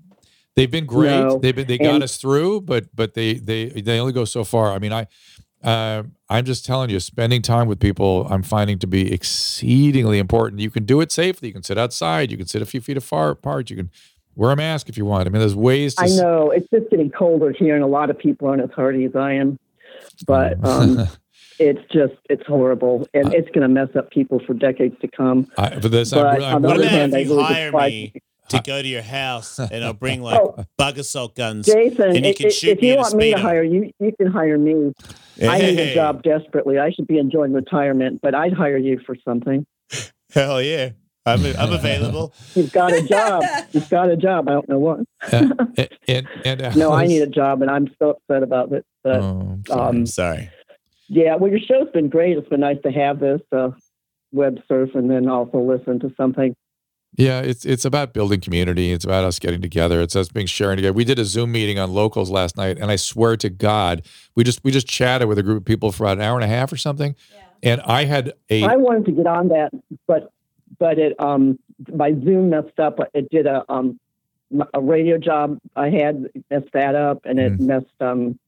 They've been great. No. They've been, they got And- us through, but but they they they only go so far. I mean, I uh, I'm just telling you, spending time with people, I'm finding to be exceedingly important. You can do it safely. You can sit outside. You can sit a few feet afar apart. You can wear a mask if you want. I mean, there's ways to. I know it's just getting colder here, and a lot of people aren't as hardy as I am. But um, it's just it's horrible, and it's going to mess up people for decades to come. I, but this, But I'm, I'm on the What other hand, I really hire me to go to your house and I'll bring like Oh. bug assault guns Jason, and you if, can if- shoot if you want me to hire you, you can hire me. I need a job desperately. I should be enjoying retirement, but I'd hire you for something. Hell yeah. I'm, I'm available. You've got a job. You've got a job. I don't know what. and, and, and No, I need a job, and I'm so upset about it. But Oh, um, sorry. Yeah, well, your show's been great. It's been nice to have this uh, web surf and then also listen to something. Yeah, it's it's about building community. It's about us getting together. It's us being sharing together. We did a Zoom meeting on locals last night, and I swear to God, we just we just chatted with a group of people for about an hour and a half or something. Yeah. And I had a I wanted to get on that, but but it um my Zoom messed up. It did a um a radio job I had messed that up, and it messed um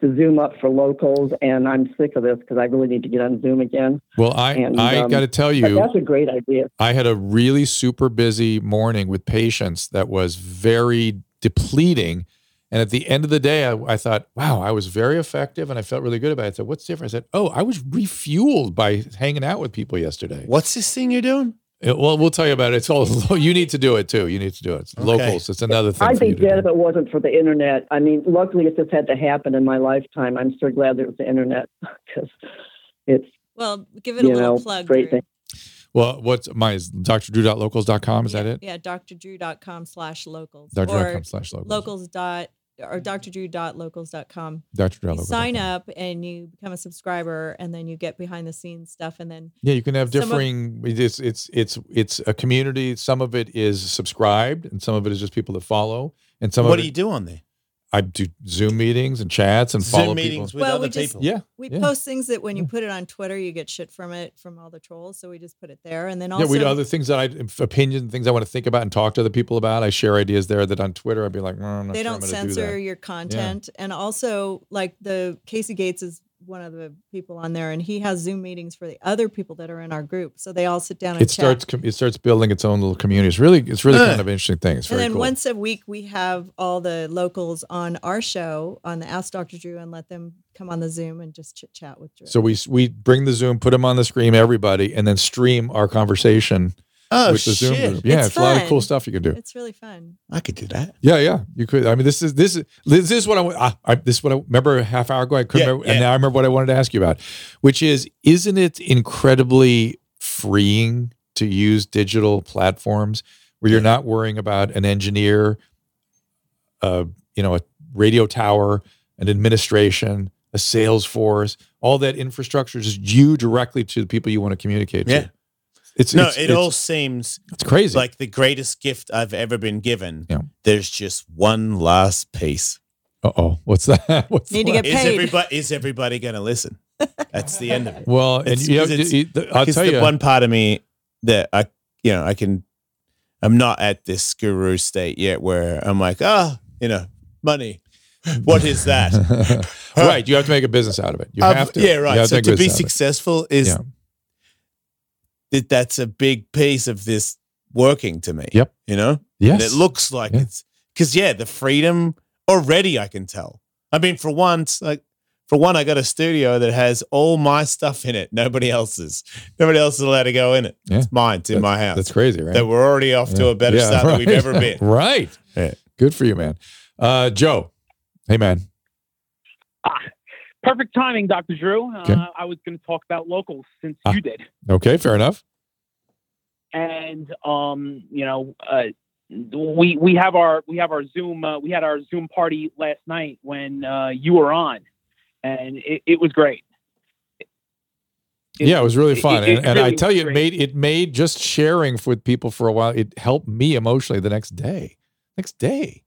the Zoom up for locals. And I'm sick of this because I really need to get on Zoom again. well, I And, I um, got to tell you, that's a great idea. I had a really super busy morning with patients that was very depleting. And at the end of the day, I, I thought, wow, I was very effective and I felt really good about it. I said, what's different? I said, oh, I was refueled by hanging out with people yesterday. What's this thing you're doing? Uh, Well, we'll tell you about it. It's all you need to do it too. You need to do it. It's Okay. Locals. It's another thing I'd for be dead if it wasn't for the internet. I mean, luckily it just had to happen in my lifetime. I'm so glad there was the internet because it's Well, give it a little know plug. great thing. Well, what's my is drdrew.locals.com. Is that it? Yeah, drdrew.com slash locals. drdrew.com Or slash locals. locals dot or drdrew.locals.com. Dr. You sign up and you become a subscriber, and then you get behind the scenes stuff, and then Yeah, you can have Some of- differing. it's it's it's it's a community. Some of it is subscribed, and some of it is just people that follow. And some what of do it, you do on there? I do Zoom meetings and chats and Zoom follow meetings people. with well, other we just people. Yeah, we yeah. post things that when you put it on Twitter, you get shit from it from all the trolls. So we just put it there, and then also yeah, we do other things that I opinions, things I want to think about and talk to other people about. I share ideas there that on Twitter I'd be like, "Mm, I'm not they sure don't gonna do censor that." your content and also like the casey gates is one of the people on there and he has zoom meetings for the other people that are in our group so they all sit down and It chat starts com- it starts building its own little community. It's really it's really Uh. kind of interesting thing. It's and then cool. once a week we have all the locals on our show on the ask dr drew and let them come on the zoom and just chit chat with drew so we we bring the Zoom, put them on the screen, everybody, and then stream our conversation Oh, with the Zoom shit. group. Yeah, It's it's, a lot of cool stuff you can do. it's really fun I could do that. Yeah, yeah, you could. I mean, this is this is this is what I, I, I this is what I remember a half hour ago. I couldn't Yeah, remember, yeah. and now I remember what I wanted to ask you about, which is, isn't it incredibly freeing to use digital platforms where you're not worrying about an engineer, uh, you know, a radio tower, an administration, a sales force, all that infrastructure, just you directly to the people you want to communicate Yeah. to. It's no, it's- it it's- all seems it's crazy. like the greatest gift I've ever been given. Yeah. There's just one last piece. uh oh, what's that? What's Need to that? get Is paid everybody is everybody going to listen? That's the end of it. Well, and you know, 'cause it's- you- the- I'll tell the you, one part of me that I, you know, I can, I'm not at this guru state yet where I'm like, ah, you know, money. What is that? right? You have to make a business out of it. You Um, have to. Yeah, right. have So make to be business out of it. successful is Yeah. That that's a big piece of this working to me. Yep. You know? Yes. And it looks like Yeah. it's because yeah, the freedom already I can tell. I mean, for once, like for one, I got a studio that has all my stuff in it. Nobody else's. Nobody else is allowed to go in it. Yeah. It's mine. It's in my house. That's crazy, right? That we're already off to a better Yeah, start than we've ever been. right. Yeah. Good for you, man. Uh, Joe. Hey, man. Perfect timing, Dr. Drew. Okay. Uh, I was going to talk about locals since Ah. you did. Okay, fair enough. And um, you know, uh, we we have our we have our Zoom uh, we had our Zoom party last night when uh, you were on, and it, it was great. It- yeah, it was really fun, it- and, it and I really tell was you, it great. made it made just sharing with people for a while. It helped me emotionally the next day. Next day,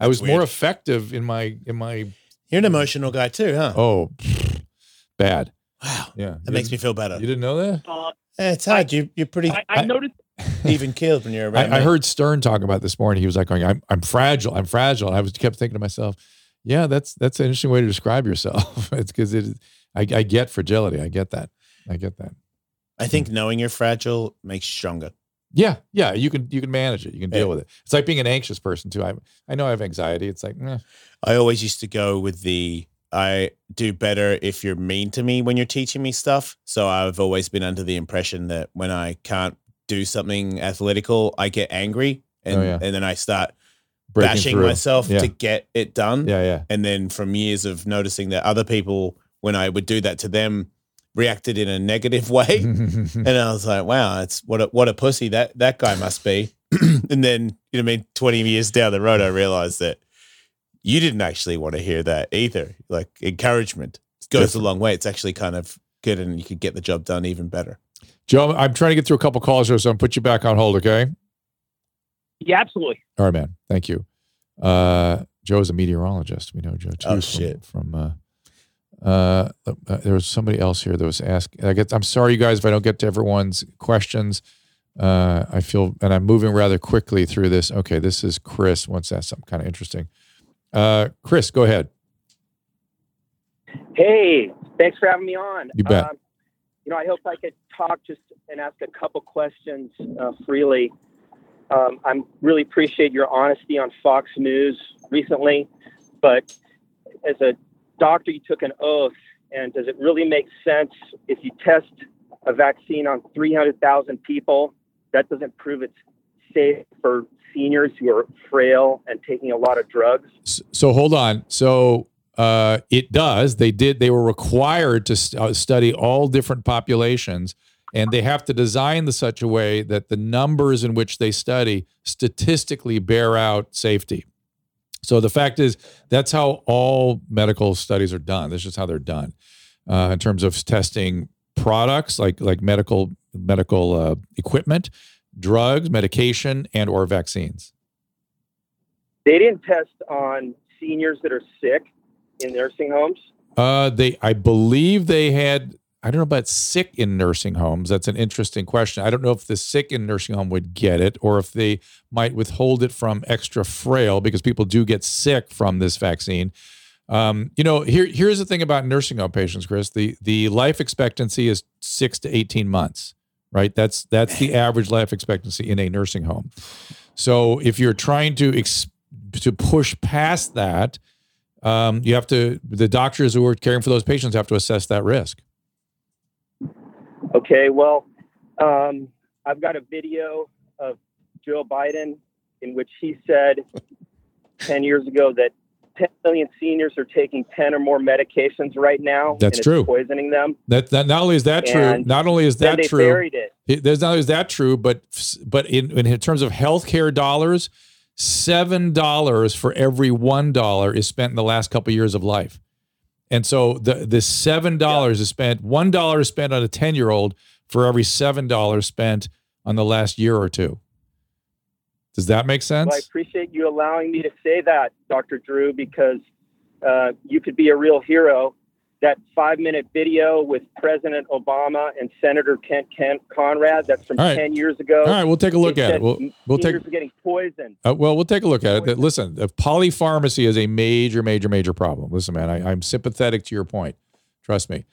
I was more effective in my in my. You're an emotional guy too, huh? Oh, bad. Wow. Yeah, That makes me feel better. You didn't know that? Uh, Yeah, it's hard. you you're pretty I, I noticed. even keeled when you're around. I, I heard Stern talk about this morning. He was like, going, "I'm I'm fragile. I'm fragile." And I was kept thinking to myself, "Yeah, that's that's an interesting way to describe yourself." it's because it. I, I get fragility. I get that. I get that. I think knowing you're fragile makes you stronger. Yeah, yeah. You can you can manage it. You can deal Yeah. with it. It's like being an anxious person too. I I know I have anxiety. It's like, eh, I always used to go with the I do better if you're mean to me when you're teaching me stuff. So I've always been under the impression that when I can't do something athletical, I get angry and Oh, yeah. and then I start Breaking bashing through. myself Yeah. to get it done. Yeah, yeah. And then from years of noticing that other people, when I would do that to them, reacted in a negative way. and I was like, wow, it's what a what a pussy that that guy must be. and then, you know, what I mean, 20 years down the road, I realized that you didn't actually want to hear that either. Like encouragement goes a long way. It's actually kind of good and you could get the job done even better. Joe, I'm trying to get through a couple calls here, so I'm put you back on hold, okay? Yeah, absolutely. All right, man. Thank you. Uh, Joe's a meteorologist. We know Joe too. Oh, from, shit. From uh, uh, uh, there was somebody else here that was asking. I get. I'm sorry, you guys, if I don't get to everyone's questions. Uh, I feel, and I'm moving rather quickly through this. Okay, this is Chris. Wants to ask something kind of interesting. Uh, Chris, go ahead. Hey, thanks for having me on. You bet. Um, you know, I hope I could talk just and ask a couple questions uh, freely. Um, I really appreciate your honesty on Fox News recently, but as a doctor, you took an oath, and does it really make sense if you test a vaccine on 300,000 people? That doesn't prove it's safe for seniors who are frail and taking a lot of drugs. So hold on. So uh, it does. They did. They were required to st- uh, study all different populations, and they have to design the such a way that the numbers in which they study statistically bear out safety. So the fact is, that's how all medical studies are done. That's just how they're done uh, in terms of testing products like like medical medical uh, equipment, drugs, medication, and or vaccines. They didn't test on seniors that are sick in nursing homes. Uh, they, I believe they had. I don't know about sick in nursing homes. That's an interesting question. I don't know if the sick in nursing home would get it, or if they might withhold it from extra frail because people do get sick from this vaccine. Um, you know, here here's the thing about nursing home patients, Chris. The the life expectancy is six to eighteen months, right? That's that's the average life expectancy in a nursing home. So if you're trying to ex- to push past that, um, you have to the doctors who are caring for those patients have to assess that risk. Okay, well, um, I've got a video of Joe Biden in which he said 10 years ago that 10 million seniors are taking 10 or more medications right now. That's and it's true. poisoning them. That, that not only is that true, not only is that they true, buried it. it- there's not only is that true, but but in, in terms of healthcare dollars, seven dollars for every one dollar is spent in the last couple years of life, and so the the seven dollars is spent. One dollar is spent on a ten year old for every seven dollars spent on the last year or two. Does that make sense? Well, I appreciate you allowing me to say that, Dr. Drew, because uh, you could be a real hero. That five minute video with President Obama and Senator Kent, Kent Conrad, that's from right. 10 years ago. All right, we'll take a look It at it. We'll we'll take are getting poisoned. Uh, well, we'll take a look at it. Listen, polypharmacy is a major, major, major problem. Listen, man, I, I'm sympathetic to your point. Trust me.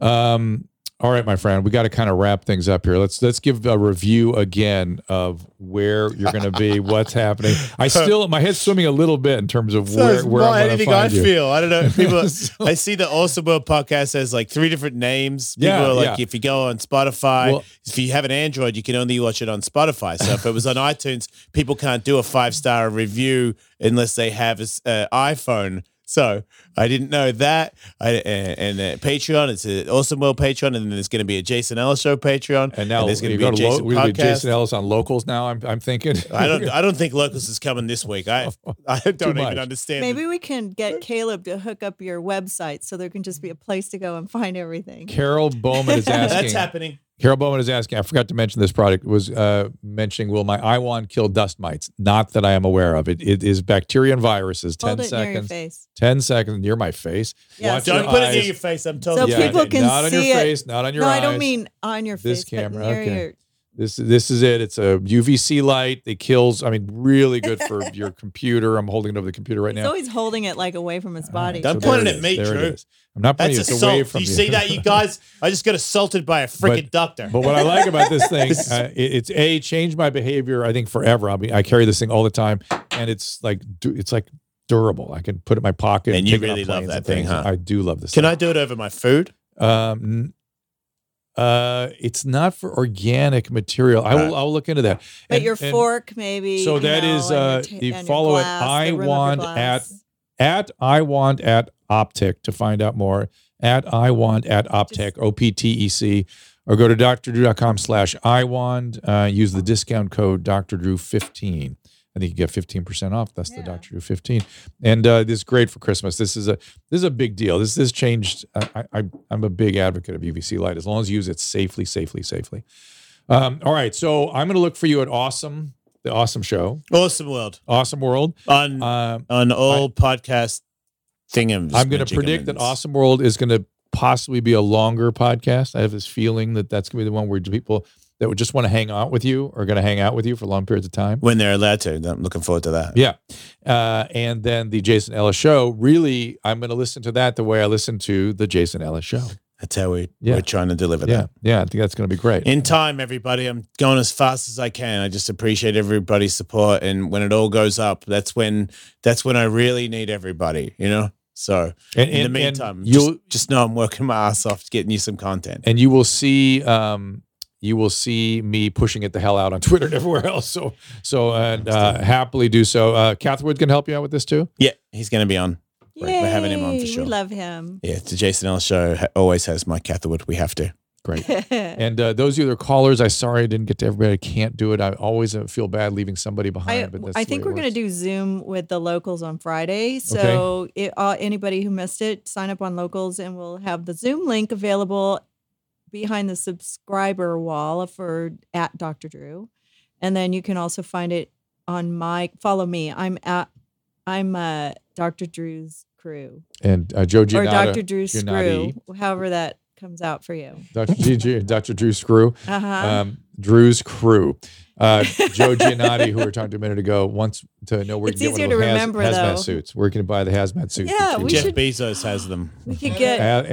Um, all right, my friend, we got to kind of wrap things up here. Let's let's give a review again of where you're going to be, what's happening. I still my head's swimming a little bit in terms of So where where I'm going to anything I find you. feel. I don't know. People, I see the Awesome World podcast has like three different names. People Yeah, are like, yeah. if you go on Spotify, Well- if you have an Android, you can only watch it on Spotify. So if it was on iTunes, people can't do a five star review unless they have an uh, iPhone. So I didn't know that. I, and, and uh, Patreon, it's an Awesome World Patreon, and then there's going to be a Jason Ellis Show Patreon, And now there's going to be a to lo- Jason we're be podcast. Jason Ellis on locals now. I'm I'm thinking. I don't. I don't think locals is coming this week. I. I don't even understand. Maybe we can get Caleb to hook up your website so there can just be a place to go and find everything. Carol Bowman is asking. That's happening. Carol Bowman is asking. I forgot to mention this product was uh, mentioning. Will my iWand kill dust mites? Not that I am aware of. It, it is bacteria and viruses. Ten Hold it near your seconds. face. Ten seconds near my face. Yeah, Watch Don't put it eyes. near your face. I'm told. So you. people can not on your see it. face, not on your no, eyes. I don't mean on your face. This camera, but near okay. your. This this is it. It's a UVC light. It kills. I mean, really good for your computer. I'm holding it over the computer right now. He's now. always holding it like away from his body. Don't So point it it at me, is. There Drew. is. I'm not pointing That's it away assault. from you you. see that, you guys? I just got assaulted by a freaking doctor. But what I like about this thing, uh, it, it's a changed my behavior. I think forever. I mean, I carry this thing all the time, and it's like, do- it's like durable. I can put it in my pocket. And you take it on really love planes that and thing, things. huh? I do love this. Can I do it over my food? Um, n- uh, it's not for organic material. I will. I'll look into that. But And- your and fork, maybe. So you that know, is uh, ta- you follow glass, it. I the rim of your want at glass. at I want at Optec to find out more. At iWand at Optec O P T E C, or go to drdrew.com slash iWand. Uh, use the discount code Dr. Drew fifteen. I think you get fifteen percent off. That's the Dr. Drew fifteen, and uh, this is great for Christmas. This is a this is a big deal. This this changed. I, I I'm a big advocate of UVC light as long as you use it safely, safely, safely. Um, all right, so I'm going to look for you at Awesome, the Awesome Show, Awesome World Awesome World. on Um, on all podcast thingams. I'm going to predict that Awesome World is going to possibly be a longer podcast. I have this feeling that that's going to be the one where people that would just want to hang out with you are going to hang out with you for long periods of time. when they're allowed to. I'm looking forward to that. Yeah. Uh, and then the Jason Ellis show, really, I'm going to listen to that the way I listen to the Jason Ellis show. That's how we, Yeah. we're trying to deliver Yeah. that. Yeah. I think that's going to be great. In time, everybody. I'm going as fast as I can. I just appreciate everybody's support, and when it all goes up, that's when that's when I really need everybody. You know. So And- in and- the meantime, you'll- just, just know I'm working my ass off getting you some content. and you will see um you will see me pushing it the hell out on Twitter and everywhere else. So so and uh, happily do so. Uh Catherwood can help you out with this too. Yeah, he's going to be on. Yay, We're having him on for sure. We love him. Yeah, the Jason Ellis show always has Mike Catherwood. We have to. Great. and uh, those of you that are callers, I sorry I didn't get to everybody. I can't do it. I always uh, feel bad leaving somebody behind. I, but that's I think we're going to do Zoom with the locals on Friday. So it, uh, anybody who missed it, sign up on locals and we'll have the Zoom link available behind the subscriber wall for at Dr. Drew. And then you can also find it on my follow me. I'm at I'm uh, Dr. Drew's crew and uh, Joe or Dr. Drew's Giannotti, screw, however that comes out for you. Dr. G, G, Dr. Drew Screw, Uh-huh. um, Drew's crew. Uh, Joe Giannotti, who we were talking to a minute ago, wants to know where It's you can get easier one of to remember, haz- remember, hazmat though. suits. Where can you buy the hazmat suits? Yeah, that you we wear? Jeff Bezos has them. We could get A-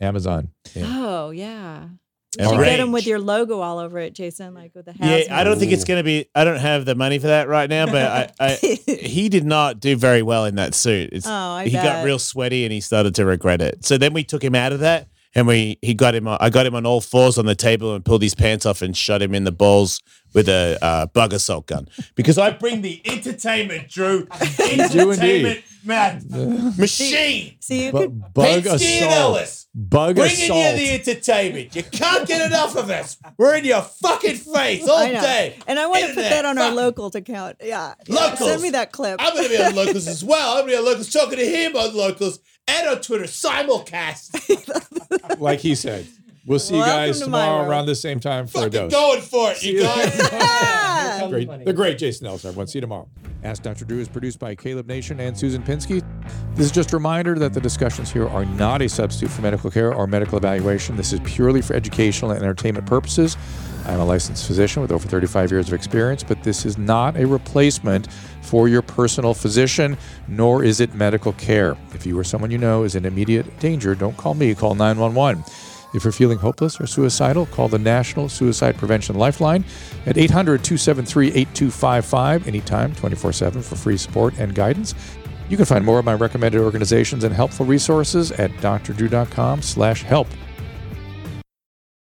Amazon. Amazon. Oh yeah. You should get them with your logo all over it, Jason, like with the hat. Yeah. I don't think it's going to be. I don't have the money for that right now, but I, I he did not do very well in that suit. It's, Oh, I he got real sweaty and he started to regret it. So then we took him out of that and we he got him. on- I got him on all fours on the table and pulled his pants off and shot him in the balls with a uh, bug assault gun because I bring the entertainment, Drew. Entertainment, man, machine. See, you Bu- could bug Pete Steele assault. Ellis. Bug Bringing assault. you the entertainment. You can't get enough of us. We're in your fucking face all I know. day. And I want to put Internet, that on our fuck. locals account. Yeah. yeah. Locals. Send me that clip. I'm going to be on Locals as well. I'm going to be on Locals talking to him on Locals and on Twitter simulcast. like he said. We'll see you guys to tomorrow world. around the same time for a Fucking dose. going for it, you guys. great, the great Jason Ellis, everyone. See you tomorrow. Ask Dr. Drew is produced by Caleb Nation and Susan Pinsky. This is just a reminder that the discussions here are not a substitute for medical care or medical evaluation. This is purely for educational and entertainment purposes. I'm a licensed physician with over 35 years of experience, but this is not a replacement for your personal physician, nor is it medical care. If you or someone you know is in immediate danger, don't call me, call 911. If you're feeling hopeless or suicidal, call the National Suicide Prevention Lifeline at 800 273 8255 anytime, 24 7 for free support and guidance. You can find more of my recommended organizations and helpful resources at drdrew.com slash help.